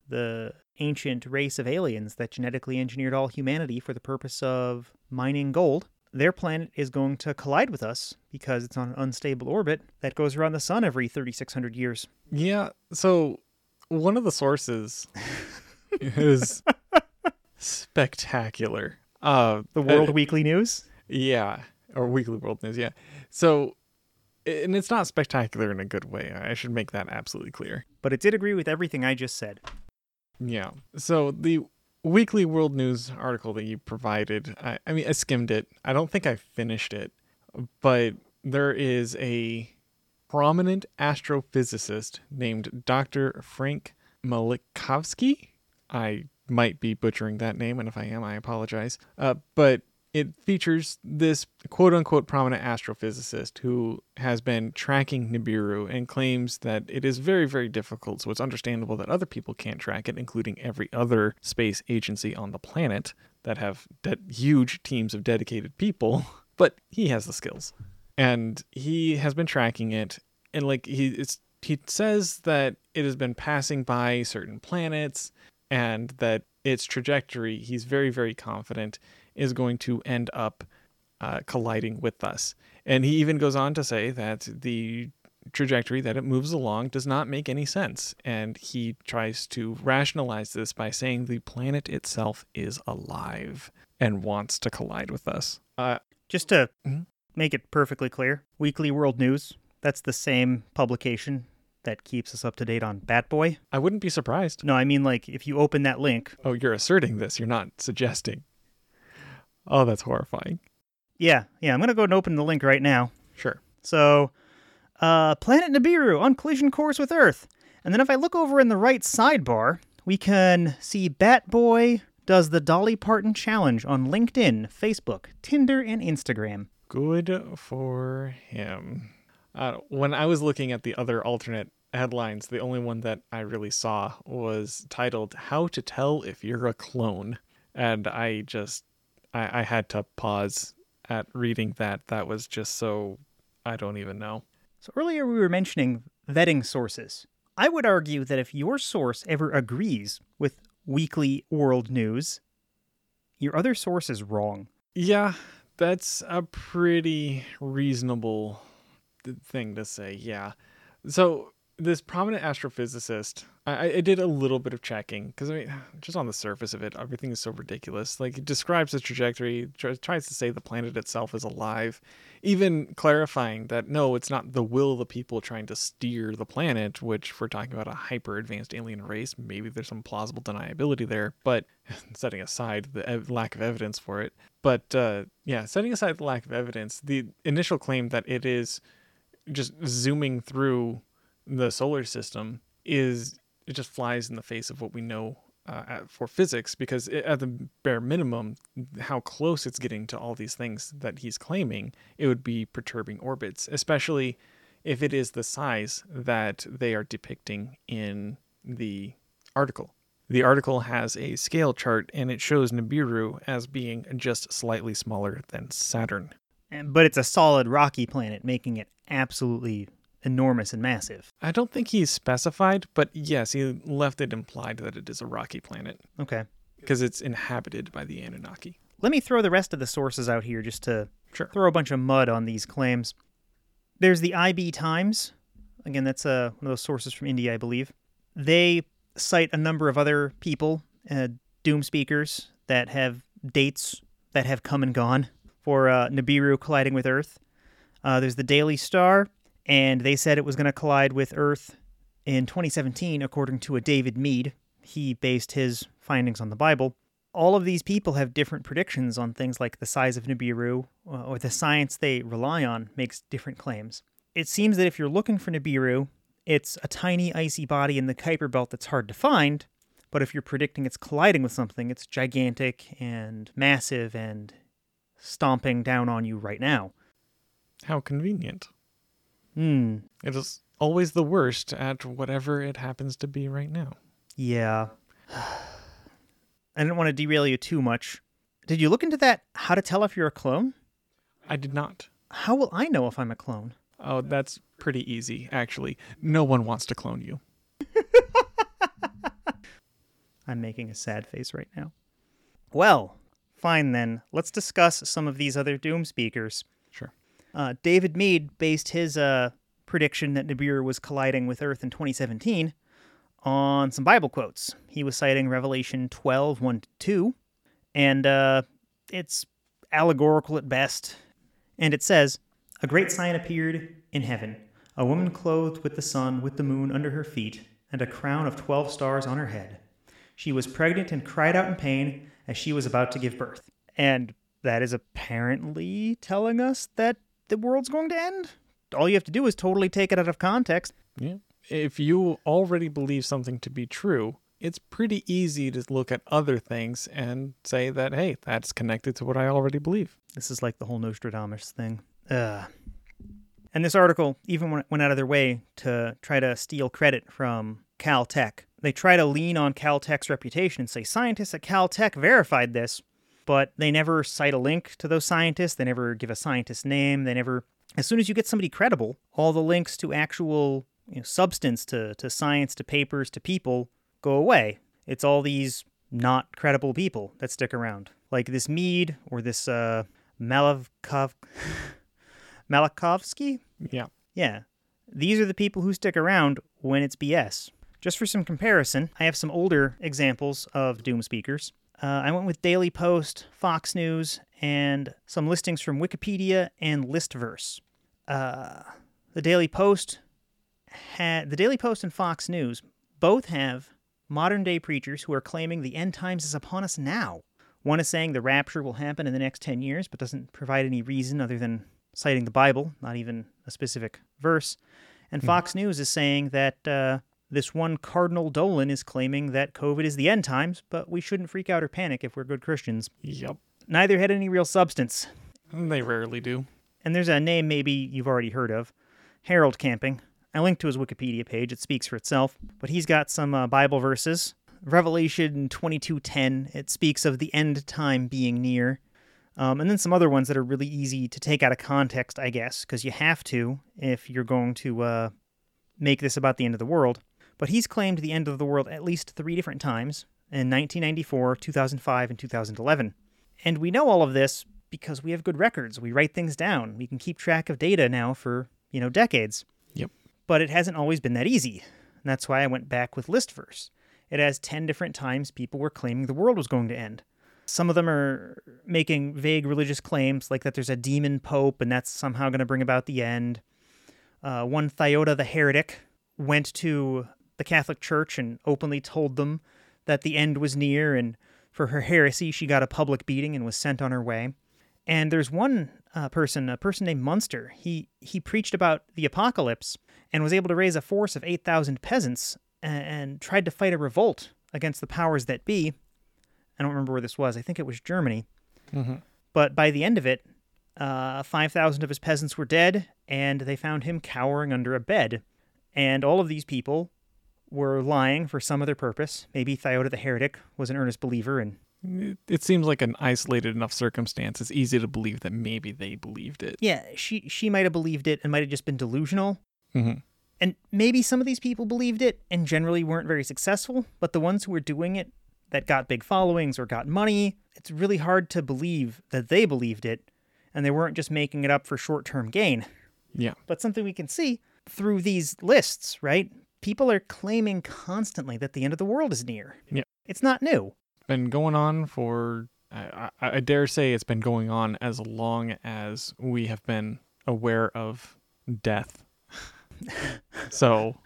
the ancient race of aliens that genetically engineered all humanity for the purpose of mining gold, their planet is going to collide with us because it's on an unstable orbit that goes around the sun every 3,600 years. Yeah, so one of the sources is spectacular. Uh The World uh, Weekly News? Yeah, or Weekly World News, yeah. So and it's not spectacular in a good way. I should make that absolutely clear. But it did agree with everything I just said. Yeah. So the Weekly World News article that you provided, I, I mean, I skimmed it. I don't think I finished it, but there is a prominent astrophysicist named Dr. Frank Malikovsky. I might be butchering that name, and if I am, I apologize. Uh, but it features this quote unquote prominent astrophysicist who has been tracking Nibiru and claims that it is very, very difficult. So it's understandable that other people can't track it, including every other space agency on the planet that have de- huge teams of dedicated people. But he has the skills. And he has been tracking it. And like he it's he says that it has been passing by certain planets and that its trajectory, he's very, very confident, is going to end up uh, colliding with us. And he even goes on to say that the trajectory that it moves along does not make any sense. And he tries to rationalize this by saying the planet itself is alive and wants to collide with us. Uh, Just to Mhm. make it perfectly clear, Weekly World News, that's the same publication that keeps us up to date on Batboy. I wouldn't be surprised. No, I mean, like, if you open that link, Oh, you're asserting this. You're not suggesting. Oh, that's horrifying. yeah, yeah, I'm going to go and open the link right now. Sure. So, uh, Planet Nibiru on collision course with Earth. And then if I look over in the right sidebar, we can see Batboy does the Dolly Parton challenge on LinkedIn, Facebook, Tinder, and Instagram. Good for him. Uh, when I was looking at the other alternate headlines, the only one that I really saw was titled "How to Tell If You're a Clone," and I just I, I had to pause at reading that. That was just so I don't even know. So earlier we were mentioning vetting sources. I would argue that if your source ever agrees with weekly world news, your other source is wrong. Yeah, that's a pretty reasonable thing to say. Yeah. So this prominent astrophysicist, I, I did a little bit of checking because I mean, just on the surface of it, everything is so ridiculous. Like it describes the trajectory, tr- tries to say the planet itself is alive, even clarifying that no, it's not the will of the people trying to steer the planet. Which, if we're talking about a hyper advanced alien race, maybe there's some plausible deniability there. But setting aside the ev- lack of evidence for it, but uh, yeah, setting aside the lack of evidence, the initial claim that it is just zooming through the solar system is it just flies in the face of what we know uh, at, for physics because it, at the bare minimum how close it's getting to all these things that he's claiming it would be perturbing orbits especially if it is the size that they are depicting in the article the article has a scale chart and it shows Nibiru as being just slightly smaller than Saturn. But it's a solid rocky planet, making it absolutely enormous and massive. I don't think he's specified, but yes, he left it implied that it is a rocky planet Okay. because it's inhabited by the Anunnaki. Let me throw the rest of the sources out here just to Sure. throw a bunch of mud on these claims. There's the IB Times. Again, that's uh, one of those sources from India, I believe. They cite a number of other people, uh, doom speakers, that have dates that have come and gone for uh, Nibiru colliding with Earth. Uh, there's the Daily Star, and they said it was going to collide with Earth in 2017, according to a David Meade. He based his findings on the Bible all of these people have different predictions on things like the size of Nibiru uh, or the science they rely on makes different claims. It seems that if you're looking for Nibiru, it's a tiny icy body in the Kuiper belt that's hard to find, but if you're predicting it's colliding with something, it's gigantic and massive and stomping down on you right now. How convenient. Hmm, It is always the worst at whatever it happens to be right now. yeah. I didn't want to derail you too much. Did you look into that? How to tell if you're a clone? I did not. How will I know if I'm a clone? Oh, that's pretty easy, actually. No one wants to clone you. I'm making a sad face right now. Well, fine then. Let's discuss some of these other Doom speakers. Sure. Uh, David Meade based his uh, prediction that Nibiru was colliding with Earth in 2017 on some Bible quotes. He was citing Revelation 12, 1 to 2, and uh, it's allegorical at best. And it says, A great sign appeared in heaven a woman clothed with the sun, with the moon under her feet, and a crown of 12 stars on her head. She was pregnant and cried out in pain as she was about to give birth. And that is apparently telling us that the world's going to end. All you have to do is totally take it out of context. Yeah. If you already believe something to be true, it's pretty easy to look at other things and say that, hey, that's connected to what I already believe. This is like the whole Nostradamus thing. Ugh. And this article even went went out of their way to try to steal credit from Caltech. They try to lean on Caltech's reputation and say scientists at Caltech verified this, but they never cite a link to those scientists. They never give a scientist's name. They never. As soon as you get somebody credible, all the links to actual you know, substance, to, to science, to papers, to people go away. It's all these not credible people that stick around, like this Meade or this uh, Malavkov. Malakovsky? Yeah. Yeah. These are the people who stick around when it's BS. Just for some comparison, I have some older examples of Doom speakers. Uh, I went with Daily Post, Fox News, and some listings from Wikipedia and Listverse. Uh, the Daily Post had the Daily Post and Fox News both have modern day preachers who are claiming the end times is upon us now. One is saying the rapture will happen in the next 10 years, but doesn't provide any reason other than citing the Bible, not even a specific verse. And Fox News is saying that uh, this one Cardinal Dolan is claiming that COVID is the end times, but we shouldn't freak out or panic if we're good Christians. Yep. Neither had any real substance. They rarely do. And there's a name maybe you've already heard of Harold Camping. I linked to his Wikipedia page, it speaks for itself. But he's got some uh, Bible verses. Revelation 22:10, it speaks of the end time being near. Um, and then some other ones that are really easy to take out of context, I guess, because you have to if you're going to uh, make this about the end of the world. But he's claimed the end of the world at least three different times in 1994, 2005, and 2011. And we know all of this because we have good records. We write things down. We can keep track of data now for, you know, decades. Yep. But it hasn't always been that easy. And that's why I went back with Listverse. It has 10 different times people were claiming the world was going to end. Some of them are making vague religious claims, like that there's a demon pope and that's somehow going to bring about the end. Uh, one Thiota the heretic went to the Catholic Church and openly told them that the end was near, and for her heresy, she got a public beating and was sent on her way. And there's one uh, person, a person named Munster. He he preached about the apocalypse and was able to raise a force of eight thousand peasants and, and tried to fight a revolt against the powers that be. I don't remember where this was. I think it was Germany. Mhm. But by the end of it, uh, 5,000 of his peasants were dead, and they found him cowering under a bed. And all of these people were lying for some other purpose. Maybe Thiota the heretic was an earnest believer, and It, seems like an isolated enough circumstance. It's easy to believe that maybe they believed it. yeah, she she might have believed it and might have just been delusional. Mm-hmm. And maybe some of these people believed it and generally weren't very successful, but the ones who were doing it that got big followings or got money, it's really hard to believe that they believed it and they weren't just making it up for short-term gain. Yeah. but something we can see through these lists, right? People are claiming constantly that the end of the world is near. Yeah. It's not new. Been going on for, I, I, I dare say it's been going on as long as we have been aware of death. so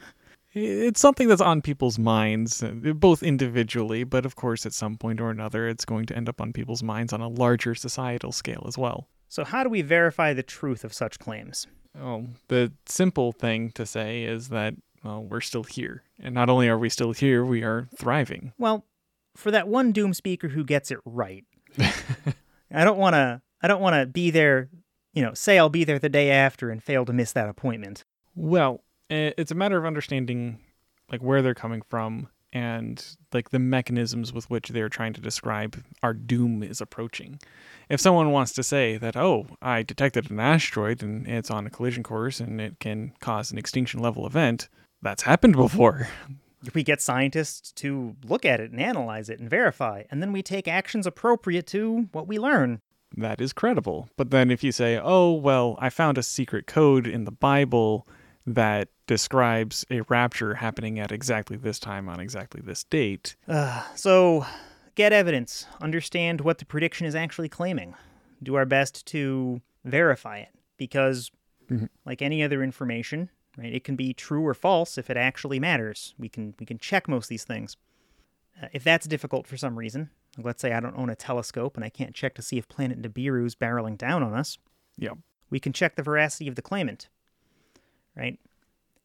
it's something that's on people's minds, uh, both individually, but of course, at some point or another, it's going to end up on people's minds on a larger societal scale as well. So, how do we verify the truth of such claims? Oh, the simple thing to say is that well, we're still here, and not only are we still here, we are thriving. Well, for that one doom speaker who gets it right, I don't want to. I don't want to be there. You know, say I'll be there the day after and fail to miss that appointment. Well, it's a matter of understanding like where they're coming from and like the mechanisms with which they're trying to describe our doom is approaching. If someone wants to say that, oh, I detected an asteroid and it's on a collision course and it can cause an extinction level event, that's happened before. We get scientists to look at it and analyze it and verify, and then we take actions appropriate to what we learn. That is credible. But then if you say, oh, well, I found a secret code in the Bible that describes a rapture happening at exactly this time on exactly this date. Uh, so, get evidence, understand what the prediction is actually claiming, do our best to verify it, because, Mhm. like any other information, right, it can be true or false if it actually matters. We can we can check most of these things. Uh, if that's difficult for some reason, like let's say I don't own a telescope and I can't check to see if planet Nibiru is barreling down on us, Yeah. we can check the veracity of the claimant. Right?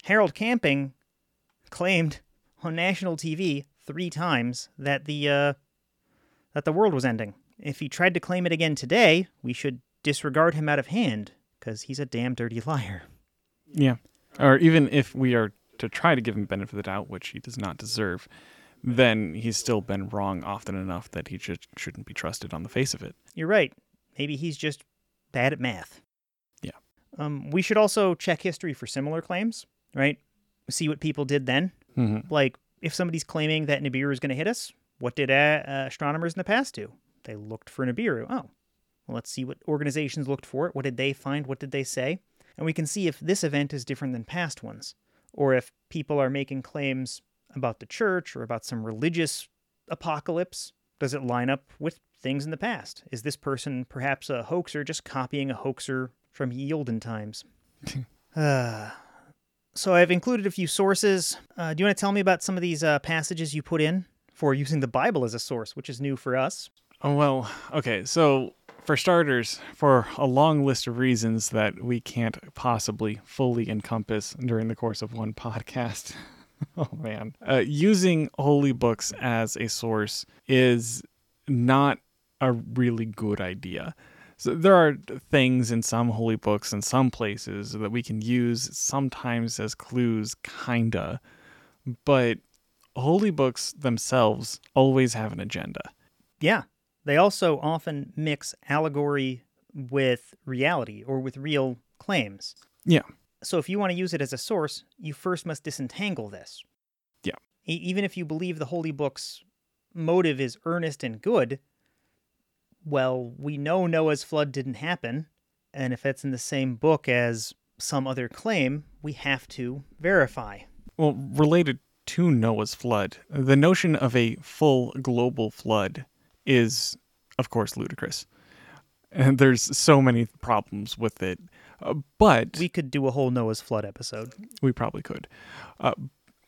Harold Camping claimed on national TV three times that the uh, that the world was ending. If he tried to claim it again today, we should disregard him out of hand because he's a damn dirty liar. Yeah. Or even if we are to try to give him benefit of the doubt, which he does not deserve, then he's still been wrong often enough that he should, shouldn't be trusted on the face of it. You're right. Maybe he's just bad at math. Yeah. Um, we should also check history for similar claims, right? See what people did then. Mm-hmm. Like, if somebody's claiming that Nibiru is going to hit us, what did uh, uh, astronomers in the past do? They looked for Nibiru. Oh, well, let's see what organizations looked for it. What did they find? What did they say? And we can see if this event is different than past ones, or if people are making claims about the church or about some religious apocalypse. Does it line up with things in the past? Is this person perhaps a hoaxer just copying a hoaxer from ye olden times? uh, so I've included a few sources. Uh, do you want to tell me about some of these uh, passages you put in for using the Bible as a source, which is new for us? Oh, well, okay. So, for starters, for a long list of reasons that we can't possibly fully encompass during the course of one podcast. oh, man. Uh, using holy books as a source is not a really good idea. So there are things in some holy books and some places that we can use sometimes as clues, kinda, but holy books themselves always have an agenda. Yeah. They also often mix allegory with reality or with real claims. Yeah. So if you want to use it as a source, you first must disentangle this. Yeah. E- even if you believe the holy book's motive is earnest and good, well, we know Noah's flood didn't happen, and if it's in the same book as some other claim, we have to verify. Well, related to Noah's flood, the notion of a full global flood is, of course, ludicrous. And there's so many problems with it. Uh, but We could do a whole Noah's flood episode. we probably could. Uh,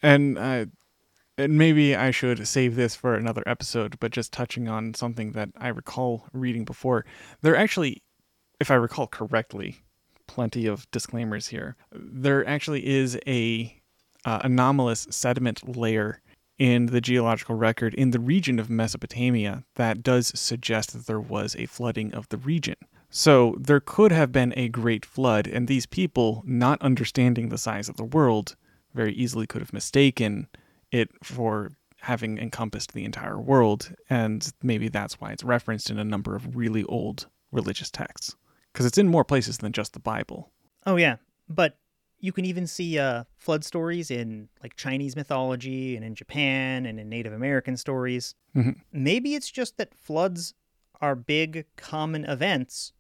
and, uh, and maybe I should save this for another episode, but just touching on something that I recall reading before. There actually, if I recall correctly, plenty of disclaimers here. There actually is a uh, anomalous sediment layer in the geological record in the region of Mesopotamia that does suggest that there was a flooding of the region. So there could have been a great flood, and these people, not understanding the size of the world, very easily could have mistaken it for having encompassed the entire world, and maybe that's why it's referenced in a number of really old religious texts. Because it's in more places than just the Bible. Oh yeah, but you can even see uh, flood stories in like Chinese mythology and in Japan and in Native American stories. Mhm. Maybe it's just that floods are big, common events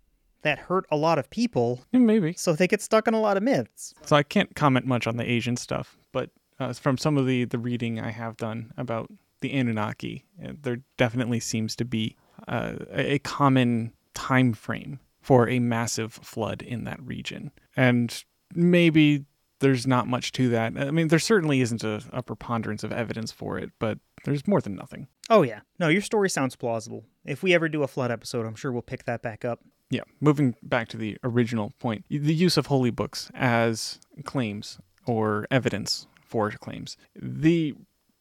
that hurt a lot of people, Yeah, maybe. so they get stuck in a lot of myths. So I can't comment much on the Asian stuff, but uh, from some of the, the reading I have done about the Anunnaki, uh, there definitely seems to be uh, a common time frame for a massive flood in that region. And maybe there's not much to that. I mean, there certainly isn't a, a preponderance of evidence for it, but there's more than nothing. Oh yeah, no, your story sounds plausible. If we ever do a flood episode, I'm sure we'll pick that back up. Yeah, moving back to the original point, the use of holy books as claims or evidence for claims. The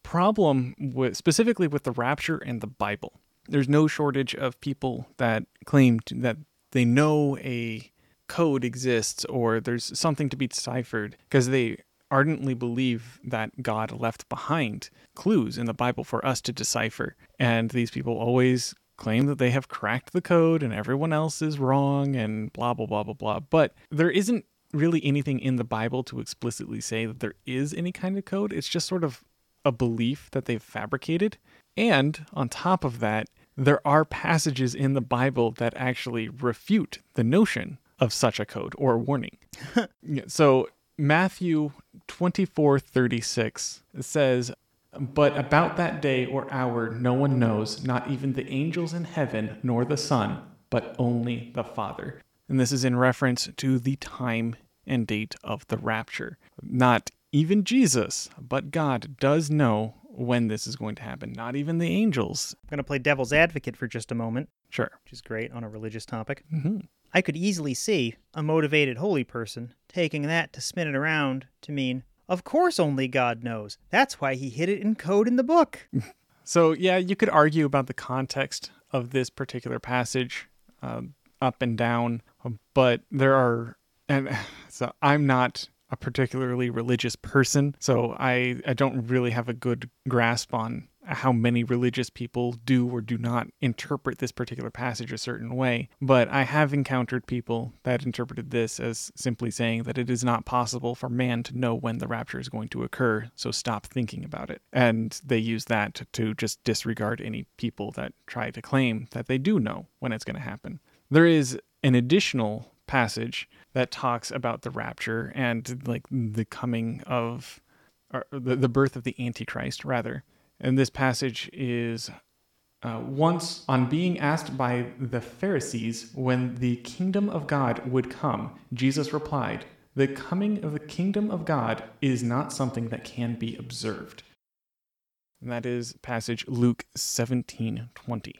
problem with specifically with the rapture and the Bible, there's no shortage of people that claim to, that they know a code exists or there's something to be deciphered because they ardently believe that God left behind clues in the Bible for us to decipher. And these people always claim that they have cracked the code and everyone else is wrong and blah, blah, blah, blah, blah. But there isn't really anything in the Bible to explicitly say that there is any kind of code. It's just sort of a belief that they've fabricated. And on top of that, there are passages in the Bible that actually refute the notion of such a code or warning. So Matthew 24:36 says, "But about that day or hour no one knows, not even the angels in heaven nor the Son, but only the Father." And this is in reference to the time and date of the rapture. Not even Jesus, but God does know when this is going to happen. Not even the angels. I'm going to play devil's advocate for just a moment, Sure. which is great on a religious topic. hmm I could easily see a motivated holy person taking that to spin it around to mean, of course only God knows. That's why he hid it in code in the book. So, yeah, you could argue about the context of this particular passage, um, up and down, but there are, and so I'm not a particularly religious person, so I, I don't really have a good grasp on how many religious people do or do not interpret this particular passage a certain way. But I have encountered people that interpreted this as simply saying that it is not possible for man to know when the rapture is going to occur, so stop thinking about it. And they use that to, just disregard any people that try to claim that they do know when it's going to happen. There is an additional passage that talks about the rapture and like the coming of or the, the birth of the antichrist rather and this passage is uh, once on being asked by the pharisees when the kingdom of god would come jesus replied the coming of the kingdom of god is not something that can be observed. And that is passage luke 17 20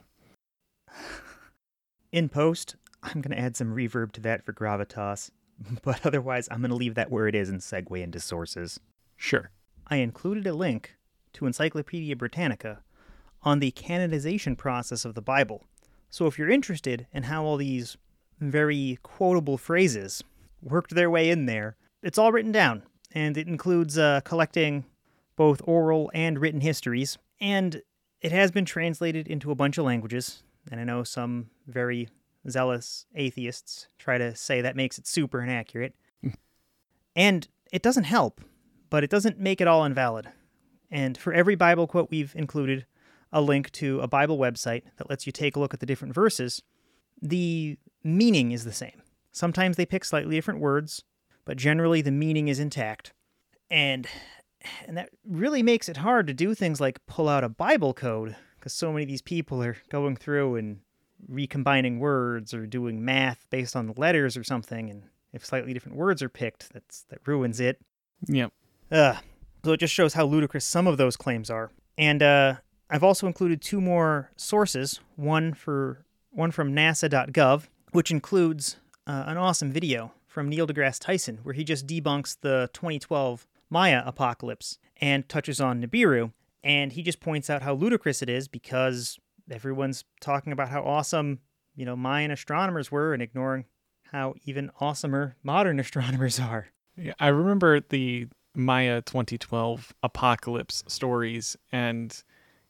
In post, I'm going to add some reverb to that for gravitas, but otherwise, I'm going to leave that where it is and segue into sources. sure. I included a link to Encyclopedia Britannica on the canonization process of the Bible. So if you're interested in how all these very quotable phrases worked their way in there, it's all written down, and it includes uh, collecting both oral and written histories, and it has been translated into a bunch of languages. And I know some very zealous atheists try to say that makes it super inaccurate. and it doesn't help, but it doesn't make it all invalid. And for every Bible quote, we've included a link to a Bible website that lets you take a look at the different verses. The meaning is the same. Sometimes they pick slightly different words, but generally the meaning is intact. And and that really makes it hard to do things like pull out a Bible code because so many of these people are going through and recombining words or doing math based on the letters or something and if slightly different words are picked that's that ruins it yep Ugh. So it just shows how ludicrous some of those claims are. And uh, I've also included two more sources. One for one from NASA.gov, which includes uh, an awesome video from Neil deGrasse Tyson, where he just debunks the 2012 Maya apocalypse and touches on Nibiru. And he just points out how ludicrous it is because everyone's talking about how awesome, you know, Mayan astronomers were and ignoring how even awesomer modern astronomers are. Yeah, I remember the Maya 2012 apocalypse stories, and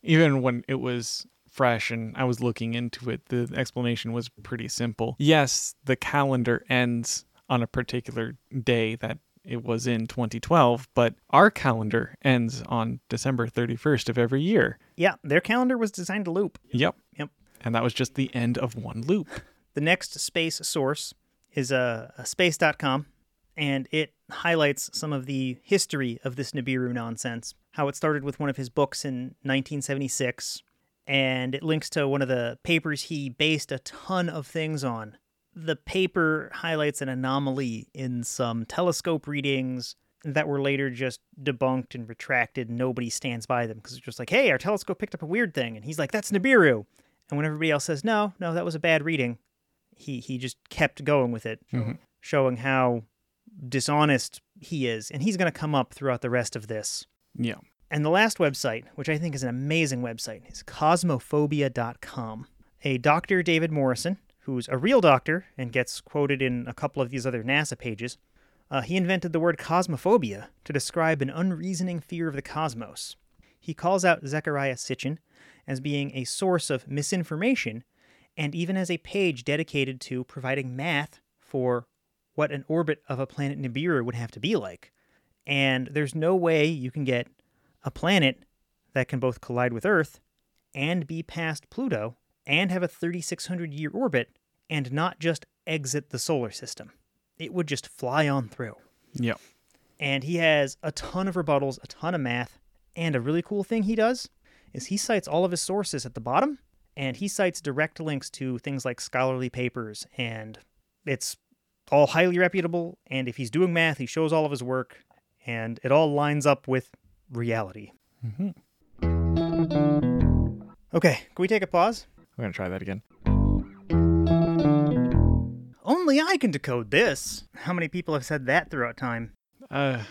even when it was fresh and I was looking into it, the explanation was pretty simple. Yes, the calendar ends on a particular day that it was in 2012, but our calendar ends on December 31st of every year. Yeah, their calendar was designed to loop. Yep. Yep. And that was just the end of one loop. The next space source is uh, a, a space.com, and it highlights some of the history of this Nibiru nonsense. How it started with one of his books in 1976, and it links to one of the papers he based a ton of things on. The paper highlights an anomaly in some telescope readings that were later just debunked and retracted. And nobody stands by them because it's just like, hey, our telescope picked up a weird thing. And he's like, that's Nibiru. And when everybody else says, no, no, that was a bad reading, he, he just kept going with it, Mhm. showing how dishonest he is. And he's going to come up throughout the rest of this. Yeah. And the last website, which I think is an amazing website, is cosmophobia.com. A Dr. David Morrison, who's a real doctor and gets quoted in a couple of these other NASA pages, Uh, he invented the word cosmophobia to describe an unreasoning fear of the cosmos. He calls out Zecharia Sitchin as being a source of misinformation and even as a page dedicated to providing math for what an orbit of a planet Nibiru would have to be like. And there's no way you can get a planet that can both collide with Earth and be past Pluto and have a 3,600 year orbit and not just exit the solar system. It would just fly on through. Yeah. And he has a ton of rebuttals, a ton of math, and a really cool thing he does is he cites all of his sources at the bottom and he cites direct links to things like scholarly papers and it's all highly reputable and if he's doing math he shows all of his work and it all lines up with reality Mm-hmm. okay can we take a pause We're to try that again. only i can decode this how many people have said that throughout time Uh,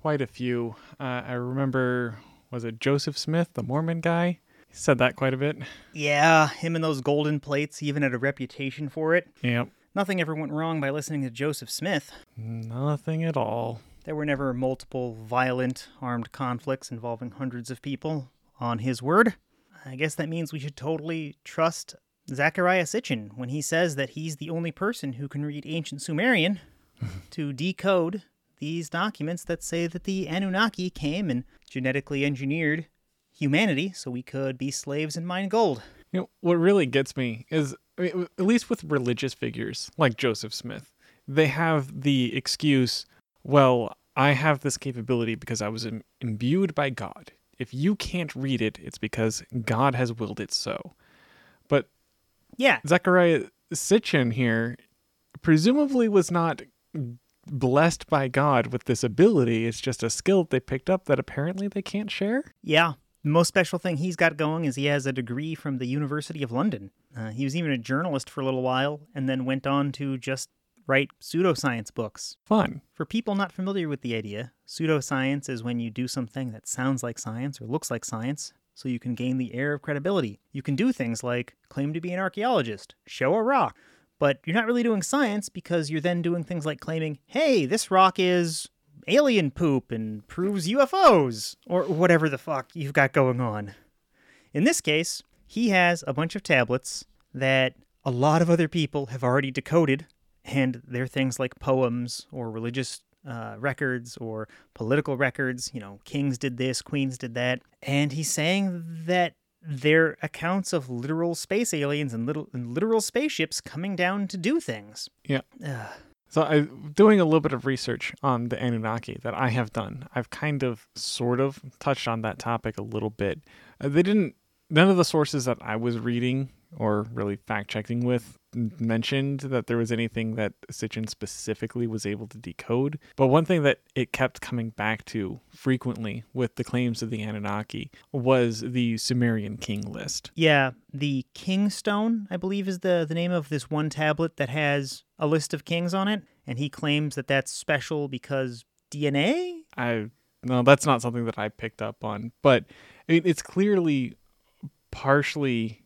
quite a few. Uh, I remember, was it Joseph Smith, the Mormon guy? He said that quite a bit. yeah him and those golden plates he even had a reputation for it Yep. Nothing ever went wrong by listening to joseph smith Nothing at all. There were never multiple violent armed conflicts involving hundreds of people, on his word. I guess that means we should totally trust Zecharia Sitchin when he says that he's the only person who can read ancient Sumerian to decode these documents that say that the Anunnaki came and genetically engineered humanity so we could be slaves and mine gold. You know, what really gets me is, I mean, at least with religious figures like Joseph Smith, they have the excuse, well, I have this capability because I was Im- imbued by God. If you can't read it, it's because God has willed it so. But Yeah, Zecharia Sitchin here presumably was not blessed by God with this ability. It's just a skill they picked up that apparently they can't share. Yeah. The most special thing he's got going is he has a degree from the University of London. Uh, he was even a journalist for a little while and then went on to just write pseudoscience books. Fun. For people not familiar with the idea, pseudoscience is when you do something that sounds like science or looks like science so you can gain the air of credibility. You can do things like claim to be an archaeologist, show a rock, but you're not really doing science because you're then doing things like claiming, hey, this rock is alien poop and proves UFOs, or whatever the fuck you've got going on. In this case, he has a bunch of tablets that a lot of other people have already decoded, and they're things like poems or religious uh, records or political records. You know, kings did this, queens did that. And he's saying that they're accounts of literal space aliens and, little, and literal spaceships coming down to do things. Yeah. So I doing a little bit of research on the Anunnaki that I have done. I've kind of sort of touched on that topic a little bit. Uh, they didn't none of the sources that I was reading or really fact checking with mentioned that there was anything that Sitchin specifically was able to decode. But one thing that it kept coming back to frequently with the claims of the Anunnaki was the Sumerian king list. Yeah, the Kingstone, I believe, is the, the name of this one tablet that has a list of kings on it. And he claims that that's special because DNA? I no, that's not something that I picked up on, but I it's clearly partially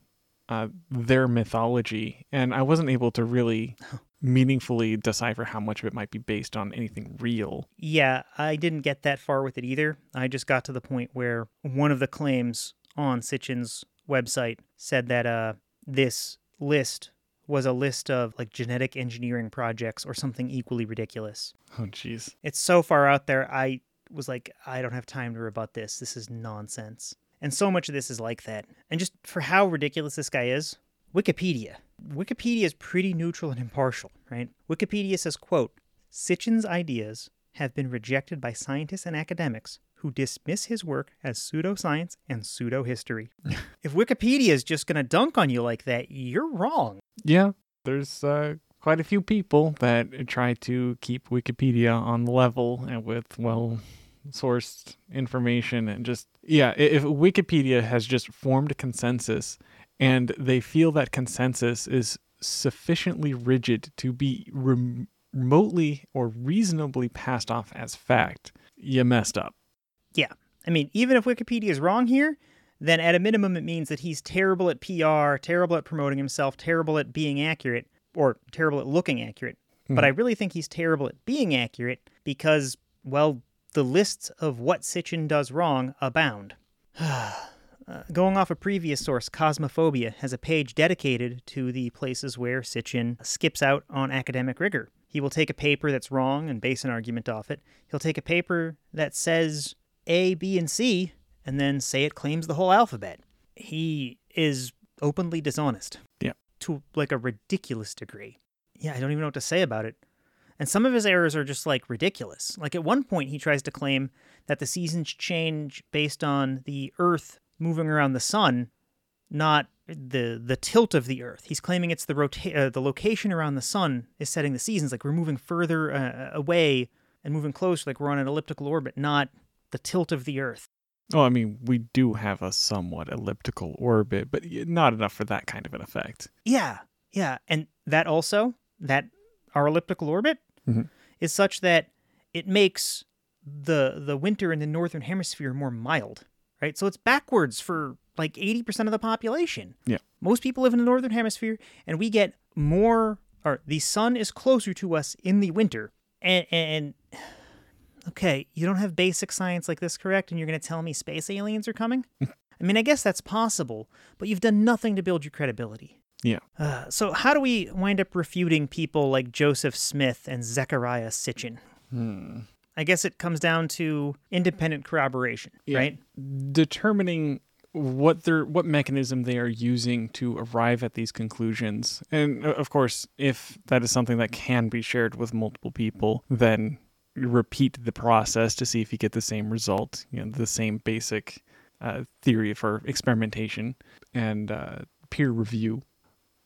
uh, their mythology, and I wasn't able to really meaningfully decipher how much of it might be based on anything real. Yeah, I didn't get that far with it either. I just got to the point where one of the claims on Sitchin's website said that uh, this list was a list of like genetic engineering projects or something equally ridiculous. Oh, jeez. It's so far out there, I was like, I don't have time to rebut this. This is nonsense. And so much of this is like that. And just for how ridiculous this guy is, Wikipedia. Wikipedia is pretty neutral and impartial, right? Wikipedia says, quote, Sitchin's ideas have been rejected by scientists and academics who dismiss his work as pseudoscience and pseudo-history. if Wikipedia is just going to dunk on you like that, you're wrong. Yeah, there's uh, quite a few people that try to keep Wikipedia on the level and with well sourced information and just yeah if wikipedia has just formed consensus and they feel that consensus is sufficiently rigid to be rem- remotely or reasonably passed off as fact you messed up Yeah. I mean, even if Wikipedia is wrong here, then at a minimum it means that he's terrible at PR, terrible at promoting himself, terrible at being accurate, or terrible at looking accurate. but mm-hmm. I really think he's terrible at being accurate because, well, the lists of what Sitchin does wrong abound. Uh, going off a previous source, Cosmophobia has a page dedicated to the places where Sitchin skips out on academic rigor. He will take a paper that's wrong and base an argument off it. He'll take a paper that says A, B, and C and then say it claims the whole alphabet. He is openly dishonest. Yeah. To like a ridiculous degree. Yeah, I don't even know what to say about it. And some of his errors are just like ridiculous. Like at one point, he tries to claim that the seasons change based on the Earth moving around the sun, not the the tilt of the Earth. He's claiming it's the rota- uh, the location around the sun is setting the seasons. Like we're moving further uh, away and moving closer, like we're on an elliptical orbit, not the tilt of the Earth. Oh, I mean, we do have a somewhat elliptical orbit, but not enough for that kind of an effect. Yeah, yeah, and that also that our elliptical orbit Mhm. is such that it makes the the winter in the northern hemisphere more mild, right? So it's backwards for like eighty percent of the population. Yeah. most people live in the northern hemisphere, and we get more. Or the sun is closer to us in the winter, and and okay, you don't have basic science like this correct, and you're going to tell me space aliens are coming? I mean, I guess that's possible, but you've done nothing to build your credibility. Yeah. Uh, so, how do we wind up refuting people like Joseph Smith and Zecharia Sitchin? Hmm. I guess it comes down to independent corroboration, Yeah. right? Determining what they're what mechanism they are using to arrive at these conclusions. And of course, if that is something that can be shared with multiple people, then repeat the process to see if you get the same result, you know, the same basic uh, theory for experimentation and uh, peer review.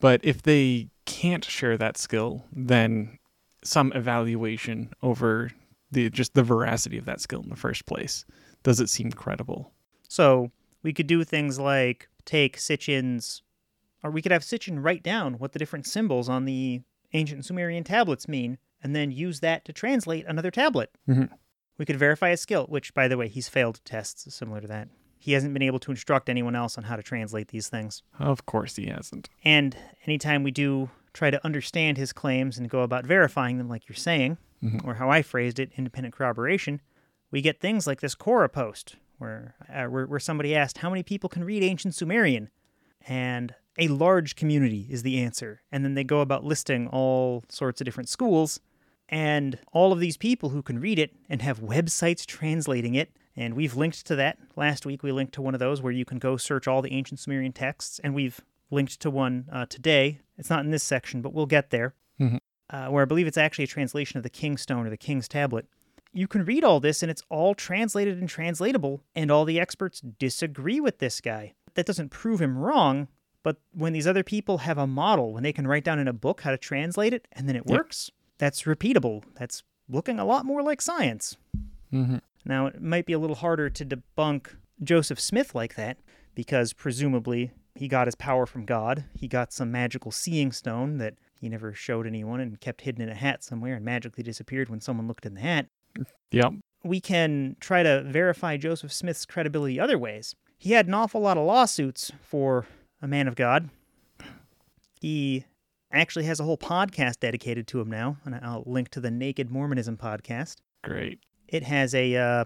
But if they can't share that skill, then some evaluation over the just the veracity of that skill in the first place. Does it seem credible? So, we could do things like take Sitchin's, or we could have Sitchin write down what the different symbols on the ancient Sumerian tablets mean, and then use that to translate another tablet. Mhm. We could verify his skill, which, by the way, he's failed tests similar to that. He hasn't been able to instruct anyone else on how to translate these things. Of course he hasn't. And anytime we do try to understand his claims and go about verifying them, like you're saying, Mhm. or how I phrased it, independent corroboration, we get things like this Quora post, where, uh, where, where somebody asked, How many people can read ancient Sumerian? And a large community is the answer. And then they go about listing all sorts of different schools. And all of these people who can read it and have websites translating it. And we've linked to that. Last week we linked to one of those where you can go search all the ancient Sumerian texts. And we've linked to one uh, today. It's not in this section, but we'll get there. Mhm. Uh, where I believe it's actually a translation of the King's Stone or the King's Tablet. You can read all this and it's all translated and translatable, and all the experts disagree with this guy. That doesn't prove him wrong, but when these other people have a model, when they can write down in a book how to translate it and then it Yep. works, that's repeatable. That's looking a lot more like science. Mm-hmm. Now, it might be a little harder to debunk Joseph Smith like that because presumably he got his power from God. He got some magical seeing stone that he never showed anyone and kept hidden in a hat somewhere and magically disappeared when someone looked in the hat. Yep. We can try to verify Joseph Smith's credibility other ways. He had an awful lot of lawsuits for a man of God. He actually has a whole podcast dedicated to him now, and I'll link to the Naked Mormonism podcast Great. It has a uh,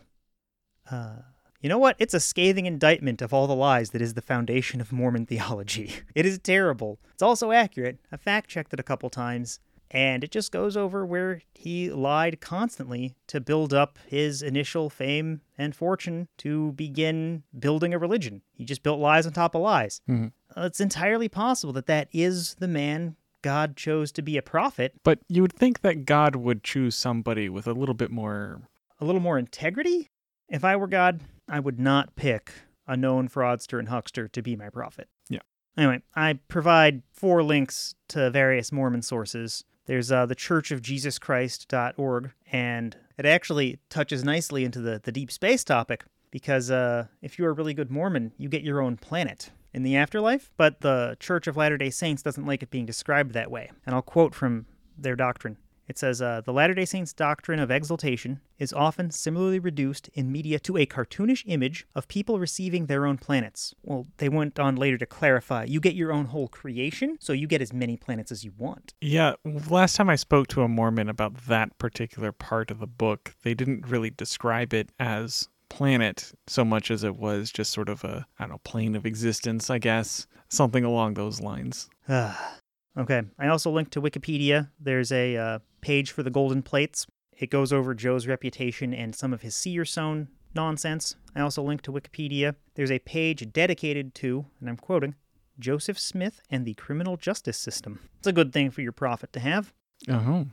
uh, you know what? It's a scathing indictment of all the lies that is the foundation of mormon theology. It is terrible. It's also accurate. I fact checked it a couple times and it just goes over where he lied constantly to build up his initial fame and fortune to begin building a religion. He just built lies on top of lies. Mhm. Uh, it's entirely possible that that is the man god chose to be a prophet. But you would think that God would choose somebody with a little bit more. A little more integrity. If I were God, I would not pick a known fraudster and huckster to be my prophet. Yeah. Anyway, I provide four links to various Mormon sources. There's uh, the Church of Jesus Christ.org, and it actually touches nicely into the, the deep space topic because uh, if you're a really good Mormon, you get your own planet in the afterlife, but the Church of Latter day Saints doesn't like it being described that way. And I'll quote from their doctrine. It says uh, the Latter day Saints' doctrine of exaltation is often similarly reduced in media to a cartoonish image of people receiving their own planets. Well, they went on later to clarify you get your own whole creation, so you get as many planets as you want. Yeah, last time I spoke to a Mormon about that particular part of the book, they didn't really describe it as planet so much as it was just sort of a I don't know plane of existence, I guess, something along those lines. okay. I also linked to Wikipedia. There's a uh, page for the golden plates. It goes over Joe's reputation and some of his Seerstone nonsense. I also linked to Wikipedia. There's a page dedicated to, and I'm quoting, Joseph Smith and the criminal justice system. It's a good thing for your prophet to have. Oh.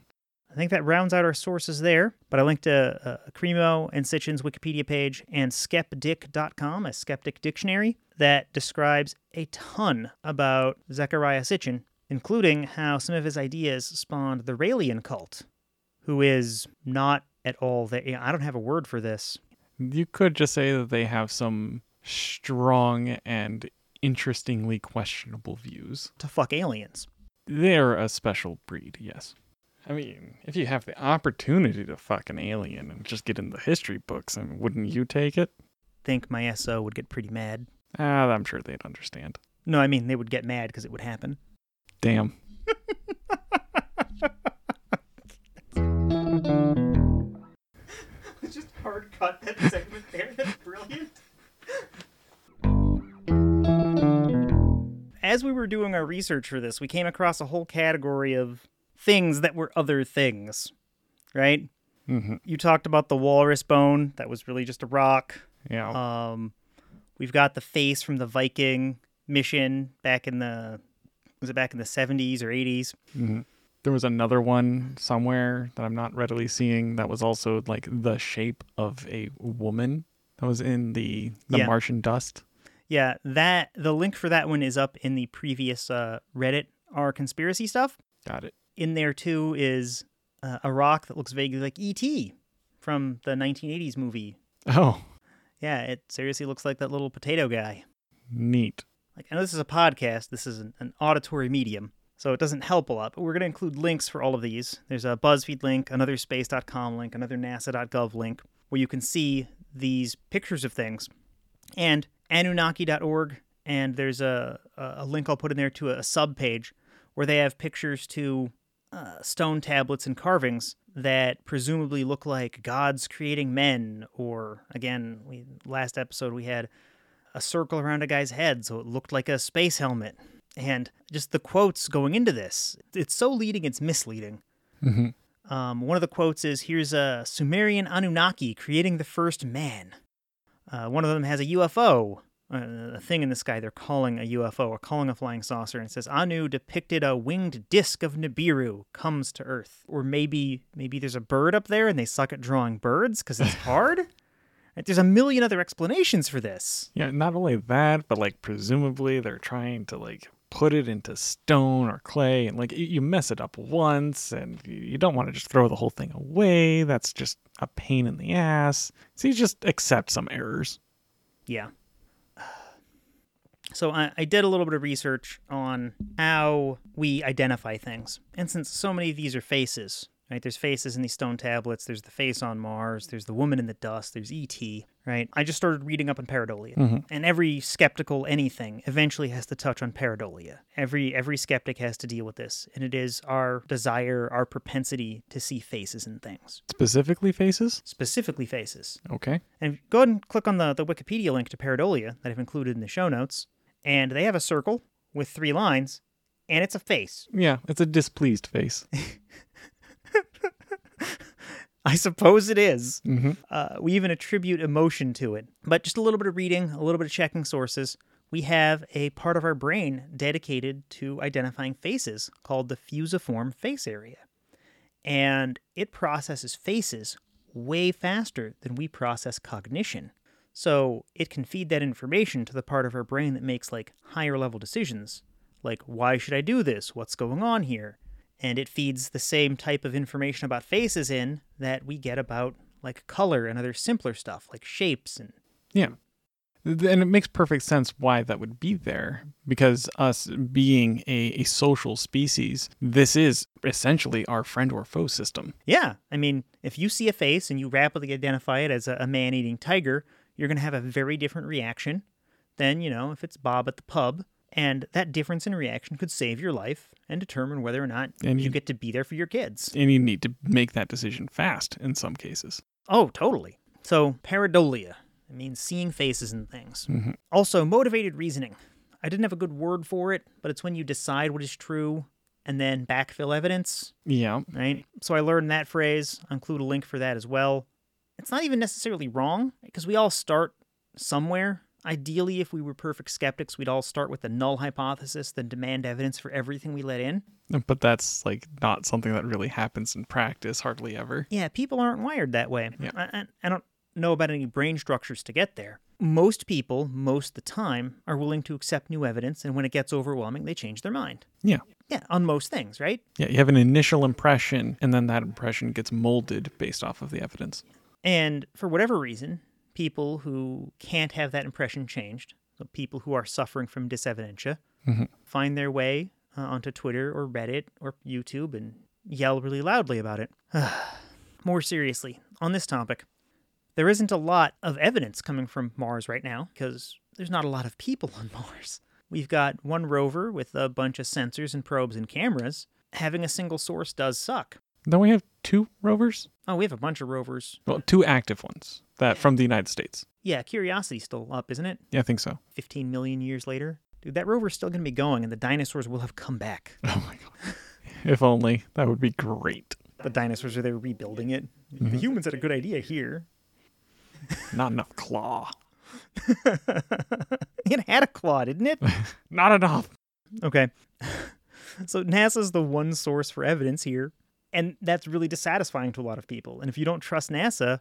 I think that rounds out our sources there, but I linked to uh, Cremo and Sitchin's Wikipedia page and skepdic.com, a skeptic dictionary that describes a ton about Zecharia Sitchin, including how some of his ideas spawned the Raelian cult, who is not at all that. I don't have a word for this. You could just say that they have some strong and interestingly questionable views. To fuck aliens. They're a special breed, yes. I mean, if you have the opportunity to fuck an alien and just get in the history books, I mean, wouldn't you take it? Think my SO would get pretty mad. Ah, I'm sure they'd understand. No, I mean, they would get mad because it would happen. Damn. I just hard cut that segment there. That's brilliant. As we were doing our research for this, we came across a whole category of things that were other things, right? Mm-hmm. You talked about the walrus bone. That was really just a rock. Yeah. Um, we've got the face from the Viking mission back in the was it back in the 70s or 80s? Mm-hmm. There was another one somewhere that I'm not readily seeing that was also like the shape of a woman that was in the the Yeah. Martian dust. Yeah, that the link for that one is up in the previous uh, Reddit our conspiracy stuff. Got it. In there too is uh, a rock that looks vaguely like ET from the 1980s movie. Oh, Yeah, it seriously looks like that little potato guy. neat. Like I know this is a podcast, this is an, an auditory medium, so it doesn't help a lot, but we're going to include links for all of these. There's a BuzzFeed link, another space.com link, another nasa.gov link where you can see these pictures of things. And Anunnaki.org, and there's a, a link I'll put in there to a, sub page where they have pictures to uh, stone tablets and carvings that presumably look like gods creating men, or again, we last episode we had a circle around a guy's head, so it looked like a space helmet. And just the quotes going into this, it's so leading, it's misleading. Mm-hmm. Um, one of the quotes is Here's a Sumerian Anunnaki creating the first man. Uh, one of them has a UFO, uh, a thing in the sky they're calling a UFO or calling a flying saucer, and it says Anu depicted a winged disc of Nibiru comes to Earth. Or maybe maybe there's a bird up there and they suck at drawing birds because it's hard. Right, There's a million other explanations for this. Yeah, not only that, but like presumably they're trying to like put it into stone or clay and like you- mess it up once and you you don't want to just throw the whole thing away. That's just a pain in the ass. So you just accept some errors. Yeah. So I, I did a little bit of research on how we identify things. And since so many of these are faces, right? There's faces in these stone tablets, there's the face on Mars, there's the woman in the dust, there's E.T., right? I just started reading up on pareidolia. Mm-hmm. And every skeptical anything eventually has to touch on pareidolia. Every every skeptic has to deal with this. And it is our desire, our propensity to see faces in things. Specifically faces? Specifically faces. Okay. And go ahead and click on the, the Wikipedia link to pareidolia that I've included in the show notes. And they have a circle with three lines, and it's a face. Yeah, it's a displeased face. I suppose it is. Mm-hmm. Uh, we even attribute emotion to it. But just a little bit of reading, a little bit of checking sources. We have a part of our brain dedicated to identifying faces called the fusiform face area. And it processes faces way faster than we process cognition. So it can feed that information to the part of our brain that makes like higher level decisions, like why should I do this? What's going on here? And it feeds the same type of information about faces in that we get about like color and other simpler stuff like shapes and Yeah. And it makes perfect sense why that would be there because us being a, a social species, this is essentially our friend or foe system. Yeah, I mean, if you see a face and you rapidly identify it as a, a man eating tiger, you're going to have a very different reaction than, you know, if it's Bob at the pub. And that difference in reaction could save your life and determine whether or not And you you- get to be there for your kids. And you need to make that decision fast in some cases. Oh, totally. So, pareidolia. It means seeing faces and things. Mhm. Also, motivated reasoning. I didn't have a good word for it, but it's when you decide what is true and then backfill evidence, Yeah. right? So I learned that phrase. I'll include a link for that as well. It's not even necessarily wrong because we all start somewhere. Ideally, if we were perfect skeptics, we'd all start with the null hypothesis, then demand evidence for everything we let in. But that's like not something that really happens in practice hardly ever. Yeah, people aren't wired that way. Yeah. I, I, I don't know about any brain structures to get there. Most people, most of the time, are willing to accept new evidence, and when it gets overwhelming, they change their mind. Yeah. Yeah, on most things, right? Yeah, you have an initial impression and then that impression gets molded based off of the evidence. And for whatever reason, people who can't have that impression changed, so people who are suffering from disevidentia, Mhm. find their way uh, onto Twitter or Reddit or YouTube and yell really loudly about it. More seriously, on this topic, there isn't a lot of evidence coming from Mars right now because there's not a lot of people on Mars. We've got one rover with a bunch of sensors and probes and cameras. Having a single source does suck. Don't we have two rovers? Oh, we have a bunch of rovers. Well, two active ones that from the United States. Yeah, Curiosity's still up, isn't it? Yeah, I think so. 15 million years later. Dude, that rover's still going to be going, and the dinosaurs will have come back. Oh my god. if only. That would be great. The dinosaurs are there rebuilding it. The mm-hmm. humans had a good idea here. Not enough claw. It had a claw, didn't it? Not enough. Okay. so NASA's the one source for evidence here, and that's really dissatisfying to a lot of people. And if you don't trust NASA,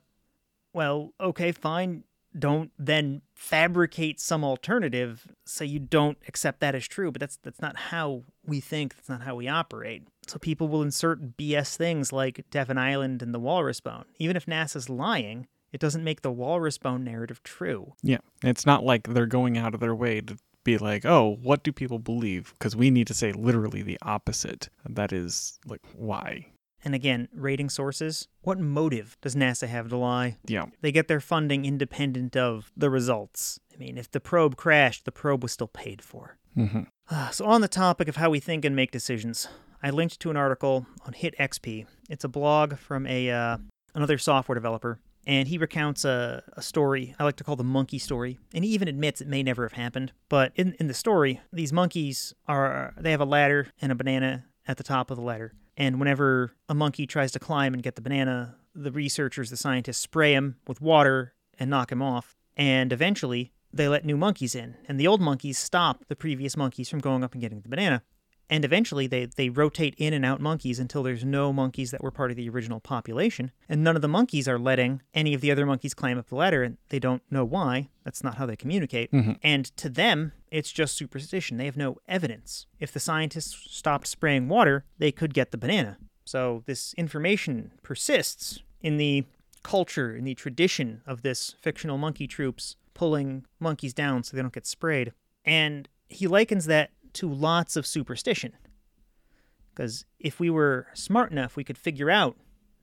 well, okay, fine. Don't then fabricate some alternative so you don't accept that as true. But that's that's not how we think. That's not how we operate. So people will insert BS things like Devon Island and the walrus bone. Even if NASA's lying, it doesn't make the walrus bone narrative true. Yeah. It's not like they're going out of their way to be like, oh, what do people believe? Because we need to say literally the opposite. That is like, why? And again, rating sources. What motive does NASA have to lie? Yeah. They get their funding independent of the results. I mean, if the probe crashed, the probe was still paid for. hmm Ah, So, on the topic of how we think and make decisions, I linked to an article on HitXP. It's a blog from a uh, another software developer, and he recounts a, a story I like to call the monkey story. And he even admits it may never have happened. But in in the story, these monkeys are they have a ladder and a banana at the top of the ladder. And whenever a monkey tries to climb and get the banana, the researchers, the scientists, spray him with water and knock him off. And eventually, they let new monkeys in, and the old monkeys stop the previous monkeys from going up and getting the banana. And eventually, they, they rotate in and out monkeys until there's no monkeys that were part of the original population. And none of the monkeys are letting any of the other monkeys climb up the ladder, and they don't know why. That's not how they communicate. Mhm. And to them, it's just superstition. They have no evidence. If the scientists stopped spraying water, they could get the banana. So this information persists in the culture, in the tradition of this fictional monkey troops pulling monkeys down so they don't get sprayed. And he likens that to lots of superstition. Because if we were smart enough, we could figure out,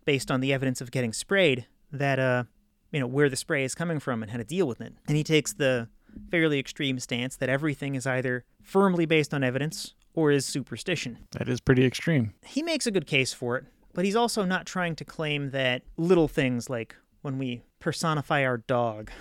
based on the evidence of getting sprayed, that uh, you know, where the spray is coming from and how to deal with it. And he takes the fairly extreme stance that everything is either firmly based on evidence or is superstition. That is pretty extreme. He makes a good case for it, but he's also not trying to claim that little things like when we personify our dog,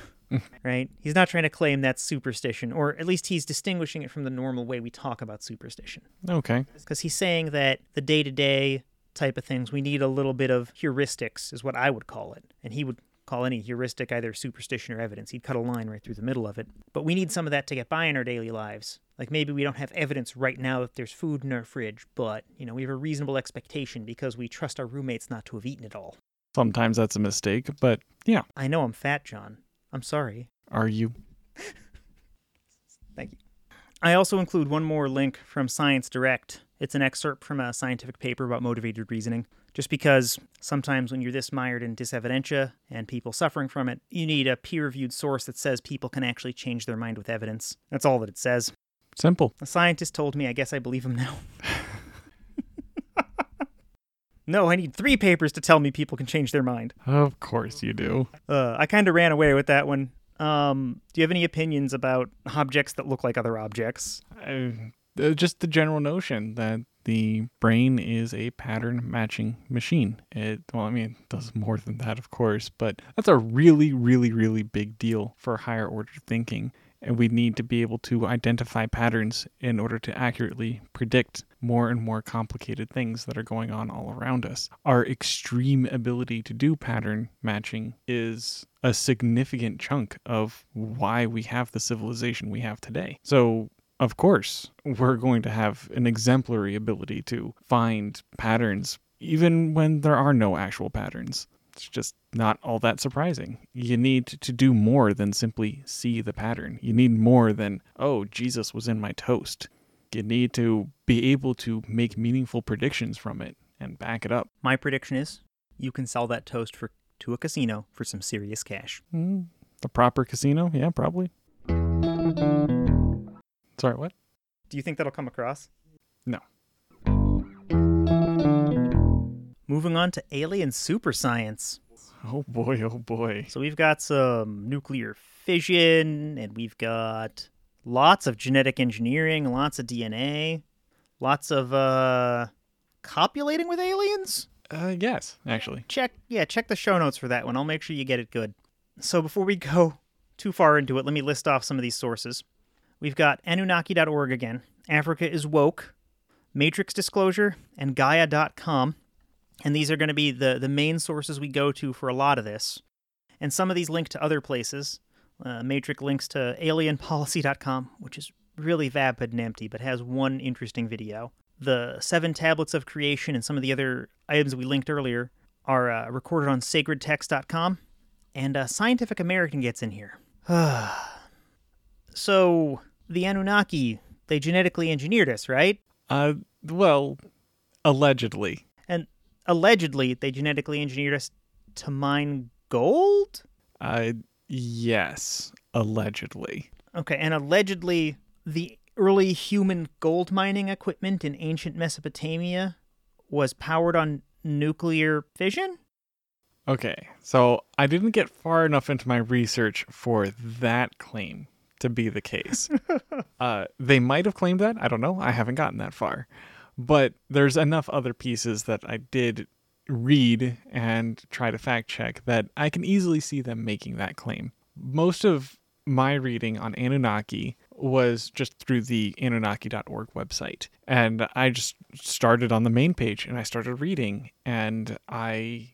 right? He's not trying to claim that's superstition, or at least he's distinguishing it from the normal way we talk about superstition. Okay. Because he's saying that the day to day type of things, we need a little bit of heuristics, is what I would call it. And he would call any heuristic either superstition or evidence. He'd cut a line right through the middle of it. But we need some of that to get by in our daily lives. Like maybe we don't have evidence right now that there's food in our fridge, but, you know, we have a reasonable expectation because we trust our roommates not to have eaten it all. Sometimes that's a mistake, but yeah. I know I'm fat, John. I'm sorry. Are you? Thank you. I also include one more link from Science Direct. It's an excerpt from a scientific paper about motivated reasoning. Just because sometimes when you're this mired in disevidentia and people suffering from it, you need a peer reviewed source that says people can actually change their mind with evidence. That's all that it says. Simple. A scientist told me, I guess I believe him now. no, I need three papers to tell me people can change their mind. Of course you do. Uh, I kind of ran away with that one. Um, do you have any opinions about objects that look like other objects? Uh, uh, just the general notion that the brain is a pattern matching machine. It well, I mean, it does more than that, of course, but that's a really, really, really big deal for higher order thinking. And we need to be able to identify patterns in order to accurately predict more and more complicated things that are going on all around us. Our extreme ability to do pattern matching is a significant chunk of why we have the civilization we have today. So, of course, we're going to have an exemplary ability to find patterns even when there are no actual patterns. It's just not all that surprising. You need to do more than simply see the pattern. You need more than, oh, Jesus was in my toast. You need to be able to make meaningful predictions from it and back it up. My prediction is you can sell that toast for to a casino for some serious cash. Mm, the proper casino? Yeah, probably. Sorry, what? Do you think that'll come across? No. Moving on to alien super science. Oh boy, oh boy. So we've got some nuclear fission, and we've got lots of genetic engineering, lots of DNA, lots of uh, copulating with aliens. Uh, yes, actually. Check, yeah, check the show notes for that one. I'll make sure you get it good. So before we go too far into it, let me list off some of these sources. We've got Anunnaki.org again, Africa is Woke, Matrix Disclosure, and Gaia.com. And these are going to be the, the main sources we go to for a lot of this. And some of these link to other places. Uh, Matrix links to alienpolicy.com, which is really vapid and empty, but has one interesting video. The seven tablets of creation and some of the other items we linked earlier are uh, recorded on sacredtext.com. And uh, Scientific American gets in here. so, the Anunnaki, they genetically engineered us, right? Uh, well, allegedly. Allegedly they genetically engineered us to mine gold? Uh, yes, allegedly. Okay, and allegedly the early human gold mining equipment in ancient Mesopotamia was powered on nuclear fission? Okay, so I didn't get far enough into my research for that claim to be the case. uh, they might have claimed that. I don't know. I haven't gotten that far. But there's enough other pieces that I did read and try to fact check that I can easily see them making that claim. Most of my reading on Anunnaki was just through the Anunnaki.org website. And I just started on the main page and I started reading and I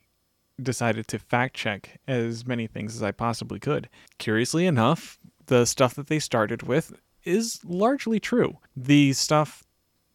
decided to fact check as many things as I possibly could. Curiously enough, the stuff that they started with is largely true. The stuff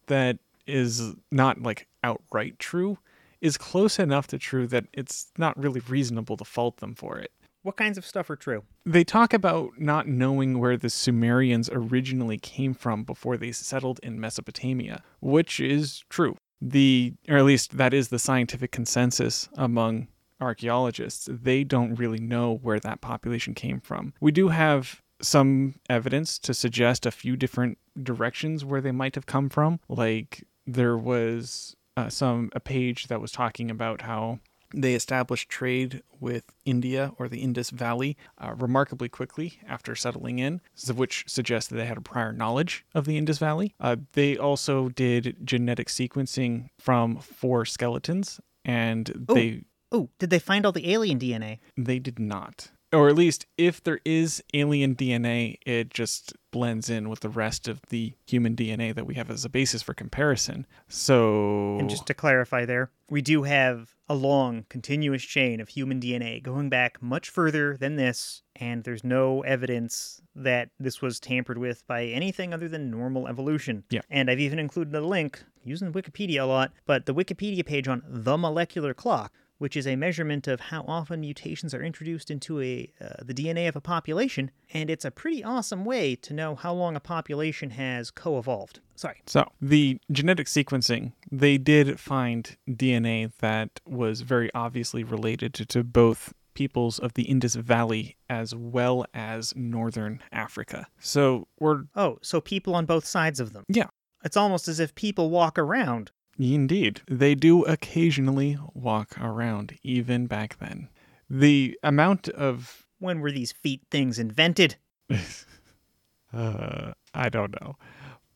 that is not like outright true is close enough to true that it's not really reasonable to fault them for it. What kinds of stuff are true? They talk about not knowing where the Sumerians originally came from before they settled in Mesopotamia, which is true. The or at least that is the scientific consensus among archaeologists. They don't really know where that population came from. We do have some evidence to suggest a few different directions where they might have come from, like there was uh, some a page that was talking about how they established trade with India or the Indus Valley uh, remarkably quickly after settling in, which suggests that they had a prior knowledge of the Indus Valley. Uh, they also did genetic sequencing from four skeletons, and Ooh. they Oh, did they find all the alien DNA? they did not. Or at least if there is alien DNA, it just blends in with the rest of the human DNA that we have as a basis for comparison. So And just to clarify there, we do have a long, continuous chain of human DNA going back much further than this, and there's no evidence that this was tampered with by anything other than normal evolution. Yeah. And I've even included a link using Wikipedia a lot, but the Wikipedia page on the molecular clock, which is a measurement of how often mutations are introduced into a uh, the DNA of a population, and it's a pretty awesome way to know how long a population has co-evolved. Sorry. So, the genetic sequencing, they did find DNA that was very obviously related to, to both peoples of the Indus Valley as well as northern Africa. So, we're Oh, so people on both sides of them. Yeah. It's almost as if people walk around. Indeed. They do occasionally walk around, even back then. The amount of. When were these feet things invented? uh, I don't know.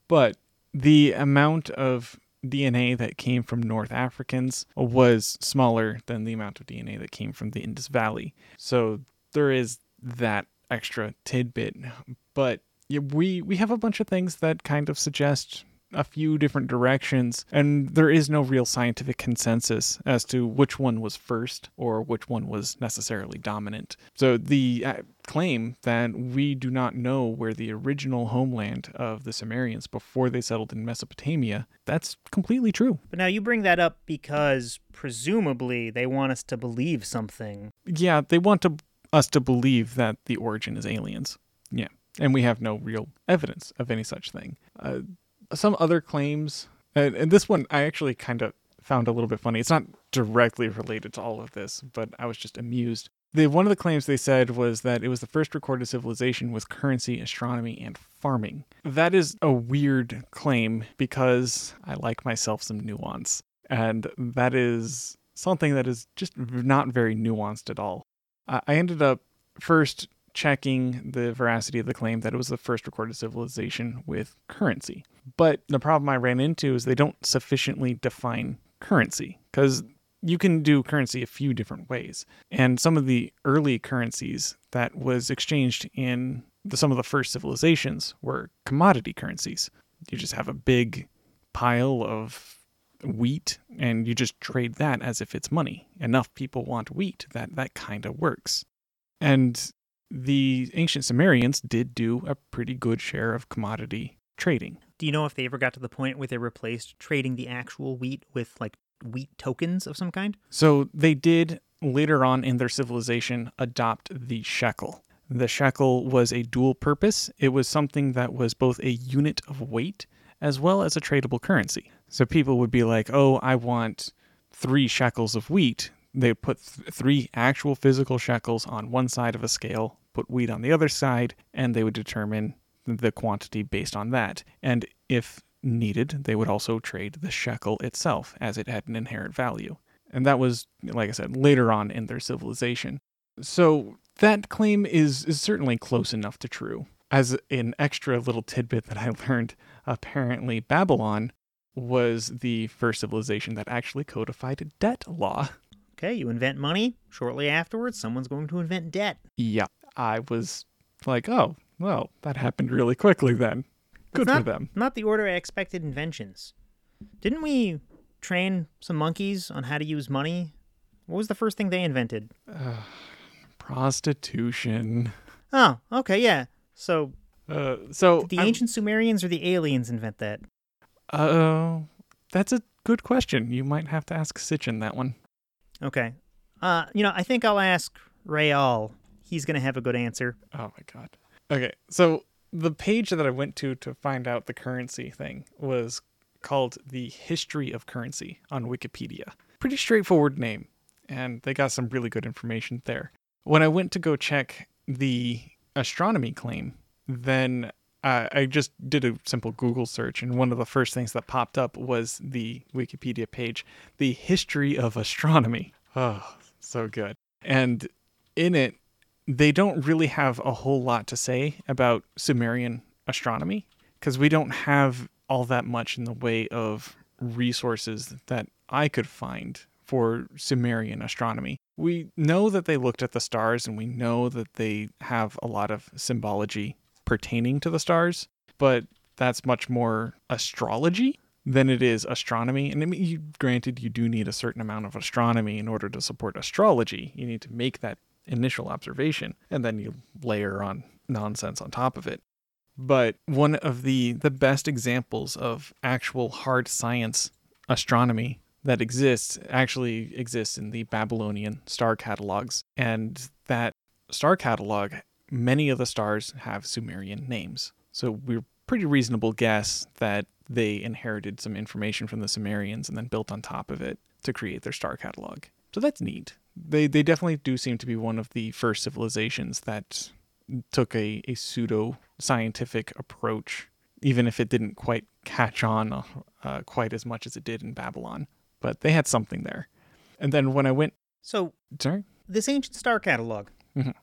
But the amount of DNA that came from North Africans was smaller than the amount of DNA that came from the Indus Valley. So there is that extra tidbit. But we, we have a bunch of things that kind of suggest a few different directions, and there is no real scientific consensus as to which one was first or which one was necessarily dominant. So the uh, claim that we do not know where the original homeland of the Sumerians before they settled in Mesopotamia, that's completely true. But now you bring that up because presumably they want us to believe something. Yeah, they want to, us to believe that the origin is aliens. Yeah. And we have no real evidence of any such thing. Uh, some other claims, and, and this one I actually kind of found a little bit funny. It's not directly related to all of this, but I was just amused. The, one of the claims they said was that it was the first recorded civilization with currency, astronomy, and farming. That is a weird claim because I like myself some nuance. And that is something that is just not very nuanced at all. I ended up first checking the veracity of the claim that it was the first recorded civilization with currency. But the problem I ran into is they don't sufficiently define currency because you can do currency a few different ways. And some of the early currencies that was exchanged in the, some of the first civilizations were commodity currencies. You just have a big pile of wheat and you just trade that as if it's money. Enough people want wheat that that kind of works. And the ancient Sumerians did do a pretty good share of commodity trading. Do you know if they ever got to the point where they replaced trading the actual wheat with like wheat tokens of some kind? So they did later on in their civilization adopt the shekel. The shekel was a dual purpose. It was something that was both a unit of weight as well as a tradable currency. So people would be like, oh, I want three shekels of wheat. They put th- three actual physical shekels on one side of a scale, put wheat on the other side, and they would determine the quantity based on that. And if needed, they would also trade the shekel itself as it had an inherent value. And that was, like I said, later on in their civilization. So that claim is, is certainly close enough to true. As an extra little tidbit that I learned, apparently Babylon was the first civilization that actually codified debt law. Okay, you invent money. Shortly afterwards, someone's going to invent debt. Yeah, I was like, oh, well, that happened really quickly then. Good not, for them. Not the order I expected inventions. Didn't we train some monkeys on how to use money? What was the first thing they invented? Uh, prostitution. Oh, okay, yeah. So, uh, so the I'm, ancient Sumerians or the aliens invent that? Uh, that's a good question. You might have to ask Sitchin that one. Okay. Uh, you know, I think I'll ask Rael. He's going to have a good answer. Oh my god. Okay, so the page that I went to to find out the currency thing was called the History of Currency on Wikipedia. Pretty straightforward name, and they got some really good information there. When I went to go check the astronomy claim, then uh, I just did a simple Google search, and one of the first things that popped up was the Wikipedia page, The History of Astronomy. Oh, so good. And in it, they don't really have a whole lot to say about Sumerian astronomy because we don't have all that much in the way of resources that I could find for Sumerian astronomy. We know that they looked at the stars and we know that they have a lot of symbology pertaining to the stars, but that's much more astrology than it is astronomy. And I mean, you, granted, you do need a certain amount of astronomy in order to support astrology. You need to make that initial observation, and then you layer on nonsense on top of it. But one of the the best examples of actual hard science astronomy that exists actually exists in the Babylonian star catalogs. And that star catalog, many of the stars have Sumerian names. So we're pretty reasonable guess that they inherited some information from the Sumerians and then built on top of it to create their star catalog. So that's neat. They they definitely do seem to be one of the first civilizations that took a, a pseudo scientific approach, even if it didn't quite catch on uh, uh, quite as much as it did in Babylon. But they had something there. And then when I went, So, sorry, this ancient star catalog, Mhm.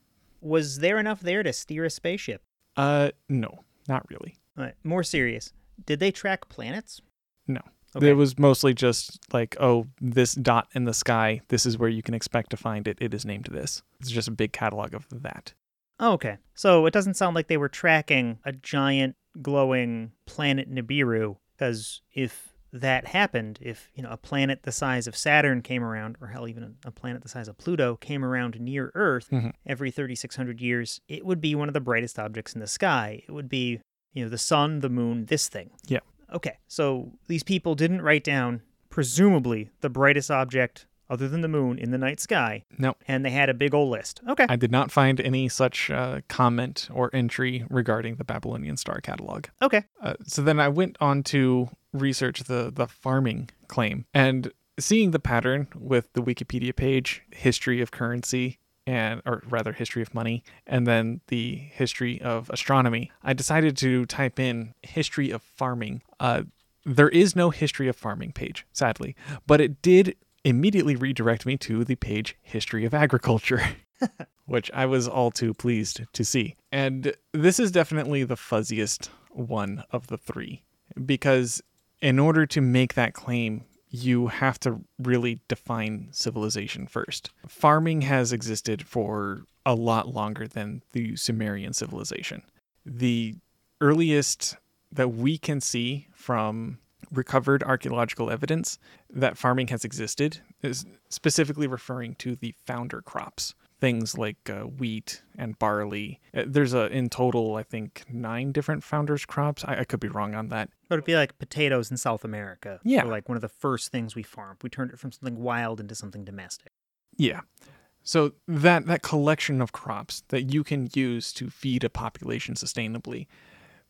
was there enough there to steer a spaceship? uh, no, not really. All right, more serious. Did they track planets? No. Okay. It was mostly just like, oh, this dot in the sky, this is where you can expect to find it. It is named this. It's just a big catalog of that. Oh, okay. So it doesn't sound like they were tracking a giant glowing planet Nibiru, because if that happened, if you know a planet the size of Saturn came around, or hell, even a, planet the size of Pluto came around near Earth Mhm. every 3,600 years, it would be one of the brightest objects in the sky. It would be you know the sun, the moon, this thing. Yeah. Okay. So these people didn't write down presumably the brightest object other than the moon in the night sky, No, and they had a big old list. Okay. I did not find any such uh, comment or entry regarding the Babylonian star catalog. okay. Uh, so then I went on to research the the farming claim and seeing the pattern with the Wikipedia page, history of currency and or rather history of money and then the history of astronomy. I decided to type in history of farming. Uh, there is no history of farming page, sadly, but it did immediately redirect me to the page history of agriculture. which I was all too pleased to see. And this is definitely the fuzziest one of the three because in order to make that claim, you have to really define civilization first. Farming has existed for a lot longer than the Sumerian civilization. The earliest that we can see from recovered archaeological evidence that farming has existed is specifically referring to the founder crops things like uh, wheat and barley Uh, there's a in total i think nine different founders crops I, I could be wrong on that But it'd be like potatoes in South America. Yeah. Like one of the first things we farmed. We turned it from something wild into something domestic. Yeah. So that that collection of crops that you can use to feed a population sustainably,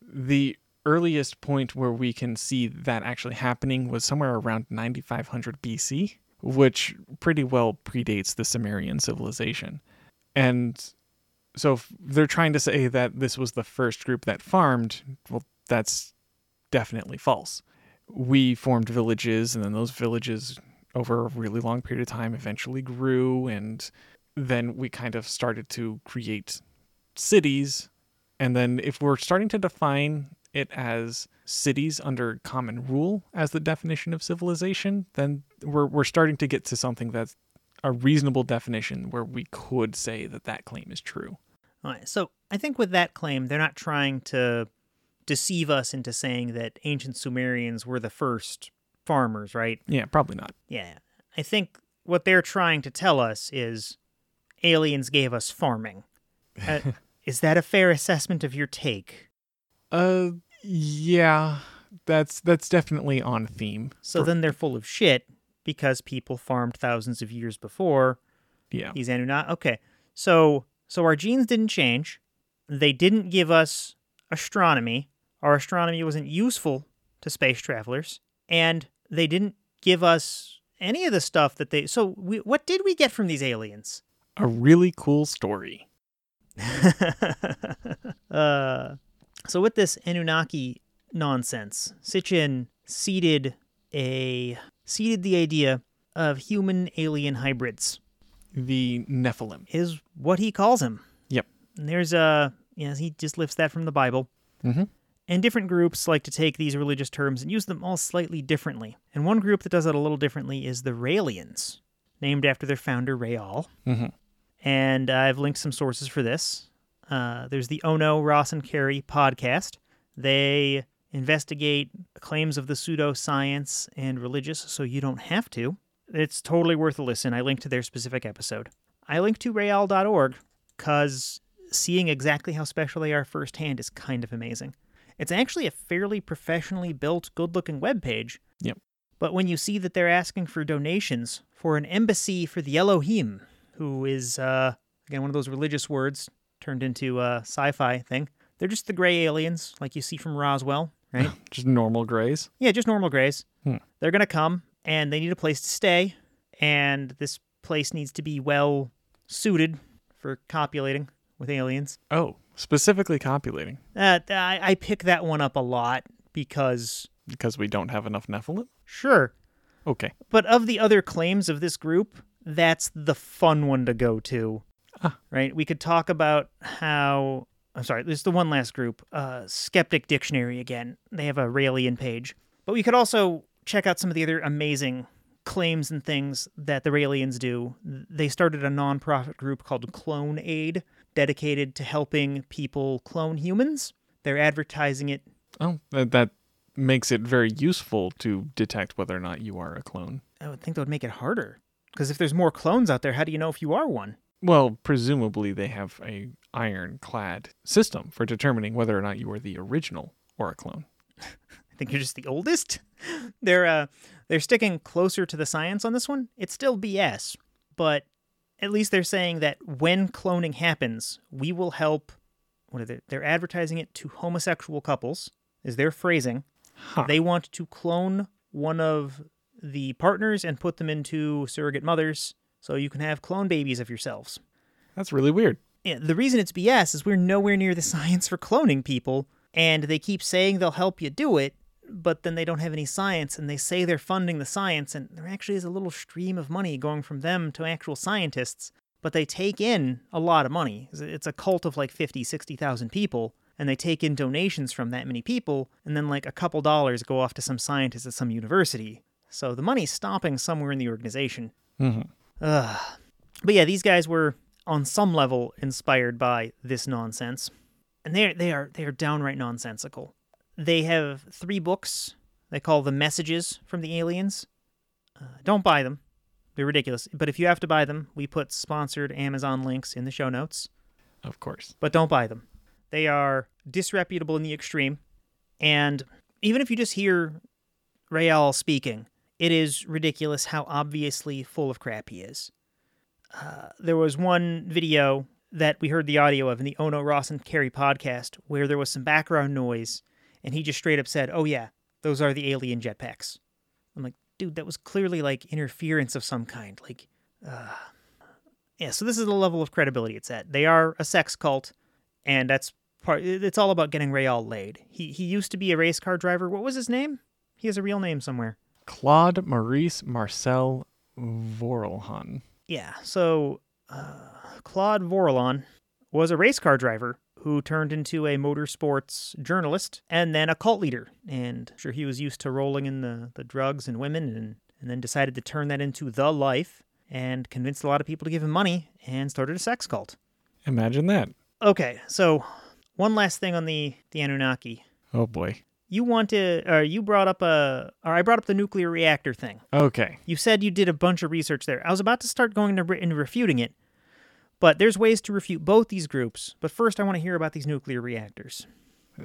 the earliest point where we can see that actually happening was somewhere around 9500 BC, which pretty well predates the Sumerian civilization. And so they're trying to say that this was the first group that farmed, well that's definitely false. We formed villages and then those villages over a really long period of time eventually grew and then we kind of started to create cities and then if we're starting to define it as cities under common rule as the definition of civilization then we're we're starting to get to something that's a reasonable definition where we could say that that claim is true All right. So I think with that claim, they're not trying to deceive us into saying that ancient Sumerians were the first farmers, right? yeah probably not Yeah. I think what they're trying to tell us is aliens gave us farming. Uh, is that a fair assessment of your take? Uh yeah that's that's definitely on theme So then they're full of shit because people farmed thousands of years before yeah these Anunnaki. Okay, so so our genes didn't change. They didn't give us astronomy. Our astronomy wasn't useful to space travelers, and they didn't give us any of the stuff that they. So we, what did we get from these aliens? a really cool story uh, so with this Anunnaki nonsense, Sitchin seeded a seeded the idea of human alien hybrids. the nephilim Is what he calls them. Yep. And there's a yeah, he just lifts that from the Bible. mm-hmm. And different groups like to take these religious terms and use them all slightly differently. And one group that does it a little differently is the Raelians, named after their founder Rael. Mm-hmm. And I've linked some sources for this. Uh, there's the Ono, Ross, and Carey podcast. They investigate claims of the pseudoscience and religious, so you don't have to. It's totally worth a listen. I linked to their specific episode. I linked to Rael.org because seeing exactly how special they are firsthand is kind of amazing. It's actually a fairly professionally built, good looking webpage. Yep. But when you see that they're asking for donations for an embassy for the Elohim, who is, uh, again, one of those religious words turned into a sci fi thing, they're just the gray aliens like you see from Roswell, right? Just normal grays. yeah, just normal grays. Hmm. They're going to come and they need a place to stay, and this place needs to be well suited for copulating with aliens. Oh, specifically copulating Uh, I, I pick that one up a lot because, because we don't have enough Nephilim. sure, Okay. but of the other claims of this group, that's the fun one to go to. Ah. Right? We could talk about how. I'm sorry, this is the one last group, uh, Skeptic Dictionary again. They have a Raelian page. But we could also check out some of the other amazing claims and things that the Raelians do. They started a nonprofit group called Clonaid, dedicated to helping people clone humans. They're advertising it Oh, that, that makes it very useful to detect whether or not you are a clone. I would think that would make it harder. Because if there's more clones out there, how do you know if you are one? Well, presumably they have a ironclad system for determining whether or not you are the original or a clone. I think you're just the oldest. they're uh, they're sticking closer to the science on this one. It's still BS, but at least they're saying that when cloning happens, we will help. What are they? They're advertising it to homosexual couples. Is their phrasing? Huh. They want to clone one of the partners and put them into surrogate mothers, so you can have clone babies of yourselves. That's really weird. Yeah, the reason it's BS is we're nowhere near the science for cloning people, and they keep saying they'll help you do it, but then they don't have any science, and they say they're funding the science, and there actually is a little stream of money going from them to actual scientists, but they take in a lot of money. It's a cult of like 50, 60,000 people, and they take in donations from that many people, and then like a couple dollars go off to some scientist at some university. So the money's stopping somewhere in the organization. hmm Ugh. But yeah, these guys were on some level inspired by this nonsense, and they they are they are downright nonsensical. They have three books. They call the messages from the aliens. Uh, don't buy them; they're ridiculous. But if you have to buy them, we put sponsored Amazon links in the show notes. Of course. But don't buy them. They are disreputable in the extreme, and even if you just hear Rael speaking, it is ridiculous how obviously full of crap he is. Uh, there was one video that we heard the audio of in the Ono Ross and Carrie podcast where there was some background noise, and he just straight up said, "Oh yeah, those are the alien jetpacks." I'm like, dude, that was clearly like interference of some kind. Like, uh, yeah. So this is the level of credibility it's at. They are a sex cult, and that's part. It's all about getting Rael laid. He he used to be a race car driver. What was his name? He has a real name somewhere. Claude Maurice Marcel Vorilhon. Yeah, so uh, Claude Vorilhon was a race car driver who turned into a motorsports journalist and then a cult leader. And sure, he was used to rolling in the, the drugs and women and, and then decided to turn that into the life and convinced a lot of people to give him money and started a sex cult. Imagine that. Okay, so one last thing on the, the Anunnaki. Oh boy. You want to, or you brought up a, or I brought up the nuclear reactor thing. Okay. You said you did a bunch of research there. I was about to start going into, into refuting it, but there's ways to refute both these groups. But first, I want to hear about these nuclear reactors.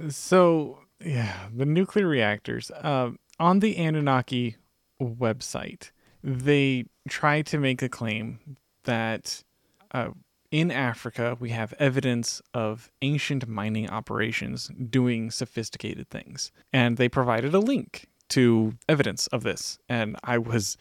So, yeah, the nuclear reactors. Uh, on the Anunnaki website, they try to make a claim that uh, in Africa we have evidence of ancient mining operations doing sophisticated things. And they provided a link to evidence of this. And I was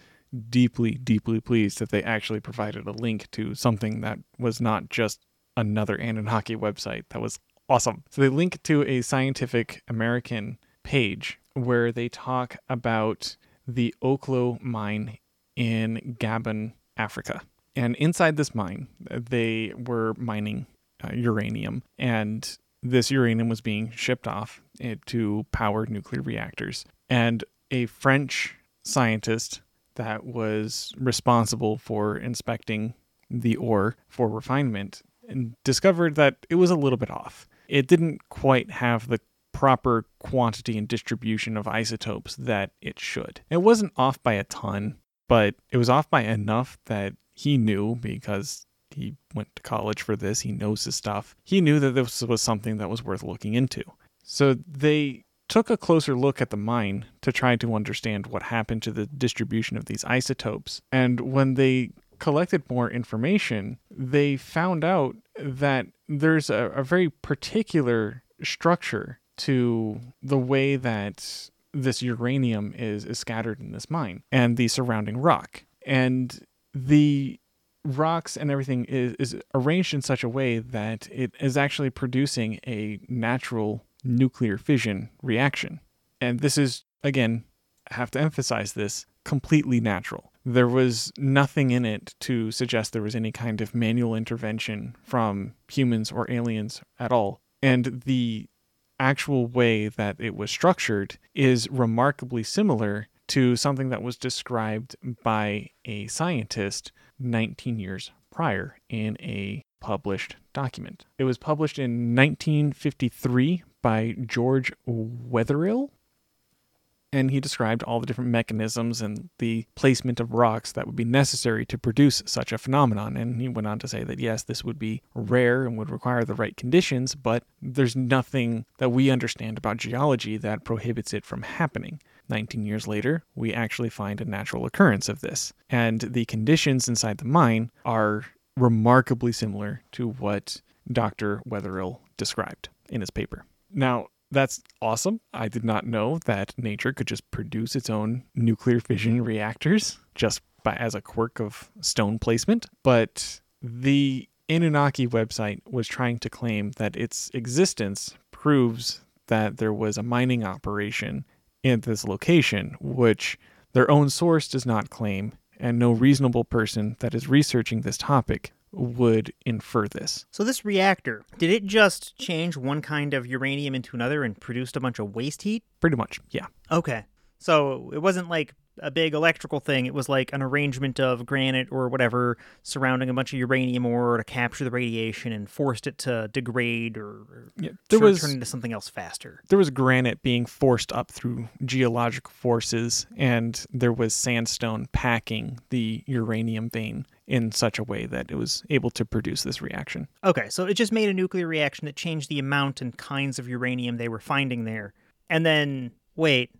deeply, deeply pleased that they actually provided a link to something that was not just another Anunnaki website. That was awesome. So they link to a Scientific American page where they talk about the Oklo mine in Gabon, Africa. And inside this mine, they were mining uh, uranium, and this uranium was being shipped off eh, to power nuclear reactors. And a French scientist that was responsible for inspecting the ore for refinement and discovered that it was a little bit off. It didn't quite have the proper quantity and distribution of isotopes that it should. It wasn't off by a ton, but it was off by enough that he knew because he went to college for this, he knows his stuff. He knew that this was something that was worth looking into. So they took a closer look at the mine to try to understand what happened to the distribution of these isotopes. And when they collected more information, they found out that there's a, a very particular structure to the way that this uranium is, is scattered in this mine and the surrounding rock. And the rocks and everything is, is arranged in such a way that it is actually producing a natural nuclear fission reaction. And this is, again, I have to emphasize this, completely natural. There was nothing in it to suggest there was any kind of manual intervention from humans or aliens at all. And the actual way that it was structured is remarkably similar to something that was described by a scientist 19 years prior in a published document. It was published in 1953 by George Wetherill, and he described all the different mechanisms and the placement of rocks that would be necessary to produce such a phenomenon. And he went on to say that yes, this would be rare and would require the right conditions, but there's nothing that we understand about geology that prohibits it from happening. 19 years later, we actually find a natural occurrence of this. And the conditions inside the mine are remarkably similar to what Dr. Wetherill described in his paper. Now, that's awesome. I did not know that nature could just produce its own nuclear fission reactors just by as a quirk of stone placement, but the Anunnaki website was trying to claim that its existence proves that there was a mining operation in this location, which their own source does not claim, and no reasonable person that is researching this topic would infer this. So this reactor, did it just change one kind of uranium into another and produced a bunch of waste heat? Pretty much, yeah. Okay. So it wasn't like a big electrical thing. It was like an arrangement of granite or whatever surrounding a bunch of uranium ore to capture the radiation and forced it to degrade or yeah, there turn, was, turn into something else faster. There was granite being forced up through geologic forces, and there was sandstone packing the uranium vein in such a way that it was able to produce this reaction. Okay, so it just made a nuclear reaction that changed the amount and kinds of uranium they were finding there. And then, wait,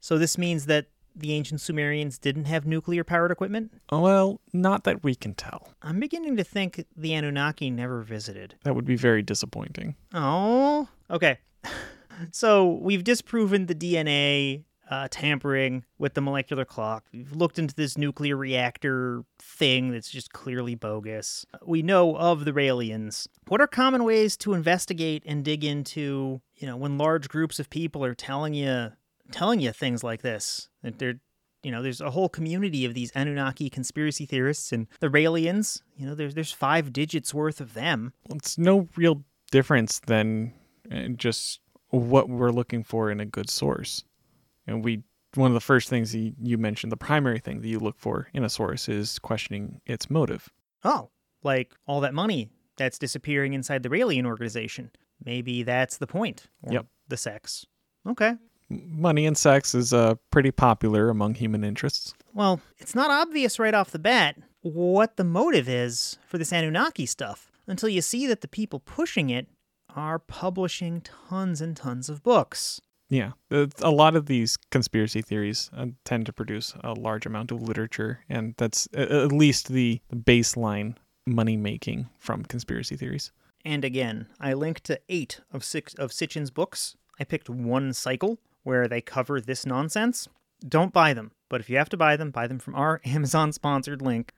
so this means that the ancient Sumerians didn't have nuclear powered equipment? Well, not that we can tell. I'm beginning to think the Anunnaki never visited. That would be very disappointing. Oh, okay. so we've disproven the DNA uh, tampering with the molecular clock. We've looked into this nuclear reactor thing that's just clearly bogus. We know of the Raelians. What are common ways to investigate and dig into, you know, when large groups of people are telling you telling you things like this? That they're you know, there's a whole community of these Anunnaki conspiracy theorists and the Raelians. You know, there's there's five digits worth of them. It's no real difference than uh, just what we're looking for in a good source. And we one of the first things you, you mentioned, the primary thing that you look for in a source is questioning its motive. Oh, like all that money that's disappearing inside the Raelian organization. Maybe that's the point. Or Yep. The sex. Okay. Money and sex is uh, pretty popular among human interests. Well, it's not obvious right off the bat what the motive is for this Anunnaki stuff until you see that the people pushing it are publishing tons and tons of books. Yeah, a lot of these conspiracy theories uh, tend to produce a large amount of literature, and that's at least the baseline money making from conspiracy theories. And again, I linked to eight of six of Sitchin's books. I picked one cycle where they cover this nonsense. Don't buy them, but if you have to buy them, buy them from our Amazon sponsored link.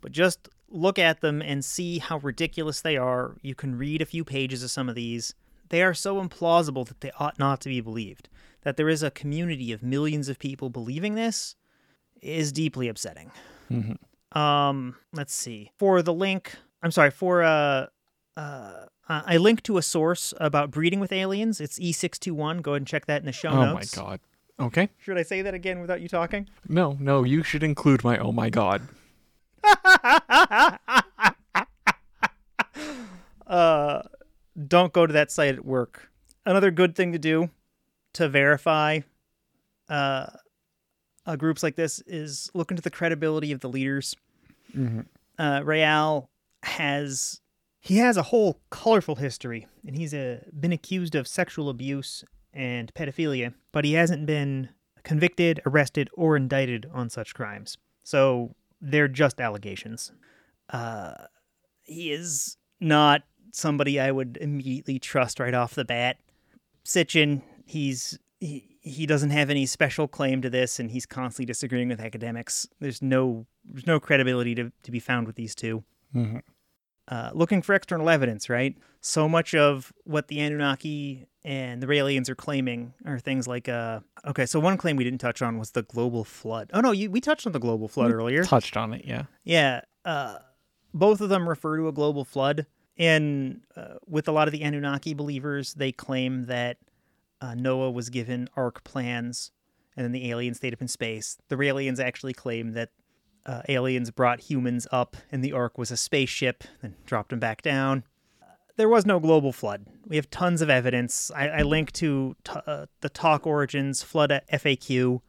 But just look at them and see how ridiculous they are. You can read a few pages of some of these. They are so implausible that they ought not to be believed. That there is a community of millions of people believing this is deeply upsetting. Um, let's see. For the link, I'm sorry, for uh uh, I linked to a source about breeding with aliens. It's E621. Go ahead and check that in the show notes. Oh my god. Okay. Should I say that again without you talking? No, no, you should include my oh my god. uh, don't go to that site at work. Another good thing to do to verify uh, uh, groups like this is look into the credibility of the leaders. Uh, Rael has he has a whole colorful history, and he's uh, been accused of sexual abuse and pedophilia, but he hasn't been convicted, arrested, or indicted on such crimes. So they're just allegations. Uh, he is not somebody I would immediately trust right off the bat. Sitchin, he's he, he doesn't have any special claim to this, and he's constantly disagreeing with academics. There's no there's no credibility to, to be found with these 2 Mm-hmm. Uh, looking for external evidence, right? So much of what the Anunnaki and the Raelians are claiming are things like, uh, okay, so one claim we didn't touch on was the global flood. Oh no, you, we touched on the global flood earlier. Touched on it, yeah. Yeah, uh, both of them refer to a global flood. And uh, with a lot of the Anunnaki believers, they claim that uh, Noah was given ark plans and then the aliens stayed up in space. The Raelians actually claim that uh, aliens brought humans up and the ark was a spaceship and dropped them back down. There was no global flood. We have tons of evidence. I, I link to t- uh, the Talk Origins Flood at FAQ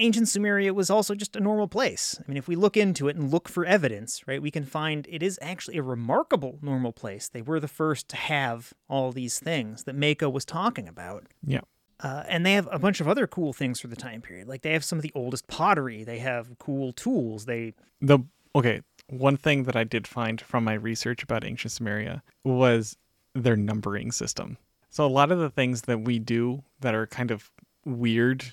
ancient Sumeria was also just a normal place. I mean, if we look into it and look for evidence, right, we can find it is actually a remarkable normal place. They were the first to have all these things that Mako was talking about. Yeah. Uh, and they have a bunch of other cool things for the time period. Like they have some of the oldest pottery. They have cool tools. They The okay, one thing that I did find from my research about ancient Sumeria was their numbering system. So a lot of the things that we do that are kind of weird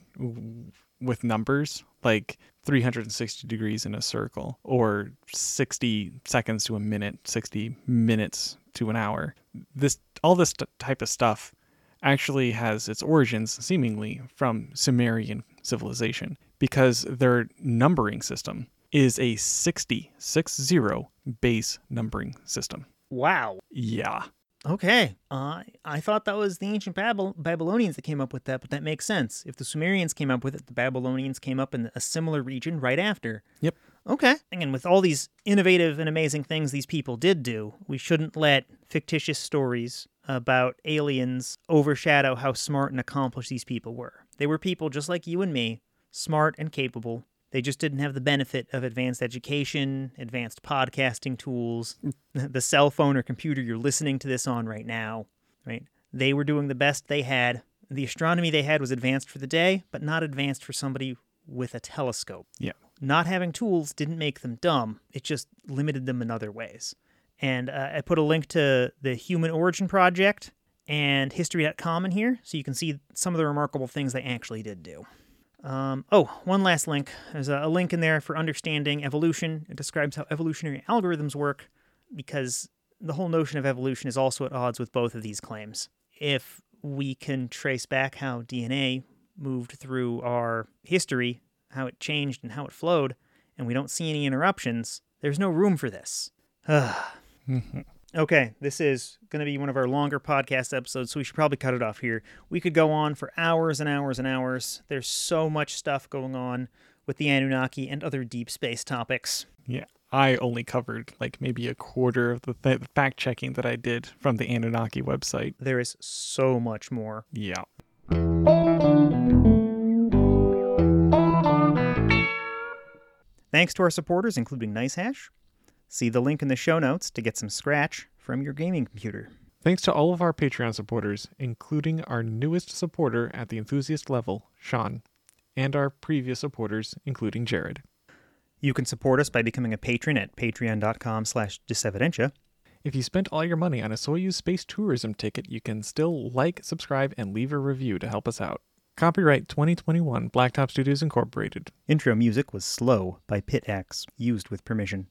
with numbers, like 360 degrees in a circle or 60 seconds to a minute, 60 minutes to an hour. This all this type of stuff actually has its origins seemingly from Sumerian civilization because their numbering system is a 60 60 base numbering system. wow. Yeah. Okay. Uh, I thought that was the ancient Babel- Babylonians that came up with that, but that makes sense. If the Sumerians came up with it, the Babylonians came up in a similar region right after. Yep. Okay. And with all these innovative and amazing things these people did do, we shouldn't let fictitious stories about aliens overshadow how smart and accomplished these people were. They were people just like you and me, smart and capable. They just didn't have the benefit of advanced education, advanced podcasting tools, the cell phone or computer you're listening to this on right now, right? They were doing the best they had. The astronomy they had was advanced for the day, but not advanced for somebody with a telescope. Yeah. Not having tools didn't make them dumb, it just limited them in other ways. And uh, I put a link to the Human Origin Project and History.com in here so you can see some of the remarkable things they actually did do. Um, oh, one last link. There's a, a link in there for understanding evolution. It describes how evolutionary algorithms work because the whole notion of evolution is also at odds with both of these claims. If we can trace back how DNA moved through our history, how it changed and how it flowed, and we don't see any interruptions, there's no room for this. Mm-hmm. Okay, this is going to be one of our longer podcast episodes, so we should probably cut it off here. We could go on for hours and hours and hours. There's so much stuff going on with the Anunnaki and other deep space topics. Yeah. I only covered like maybe a quarter of the th- fact checking that I did from the Anunnaki website. There is so much more. Yeah. Thanks to our supporters, including NiceHash. See the link in the show notes to get some scratch from your gaming computer. Thanks to all of our Patreon supporters, including our newest supporter at the enthusiast level, Sean, and our previous supporters, including Jared. You can support us by becoming a patron at patreon.com slash disevidentia. If you spent all your money on a Soyuz space tourism ticket, you can still like, subscribe, and leave a review to help us out. Copyright 2021 Blacktop Studios Incorporated. Intro music was Slow by Pit X, used with permission.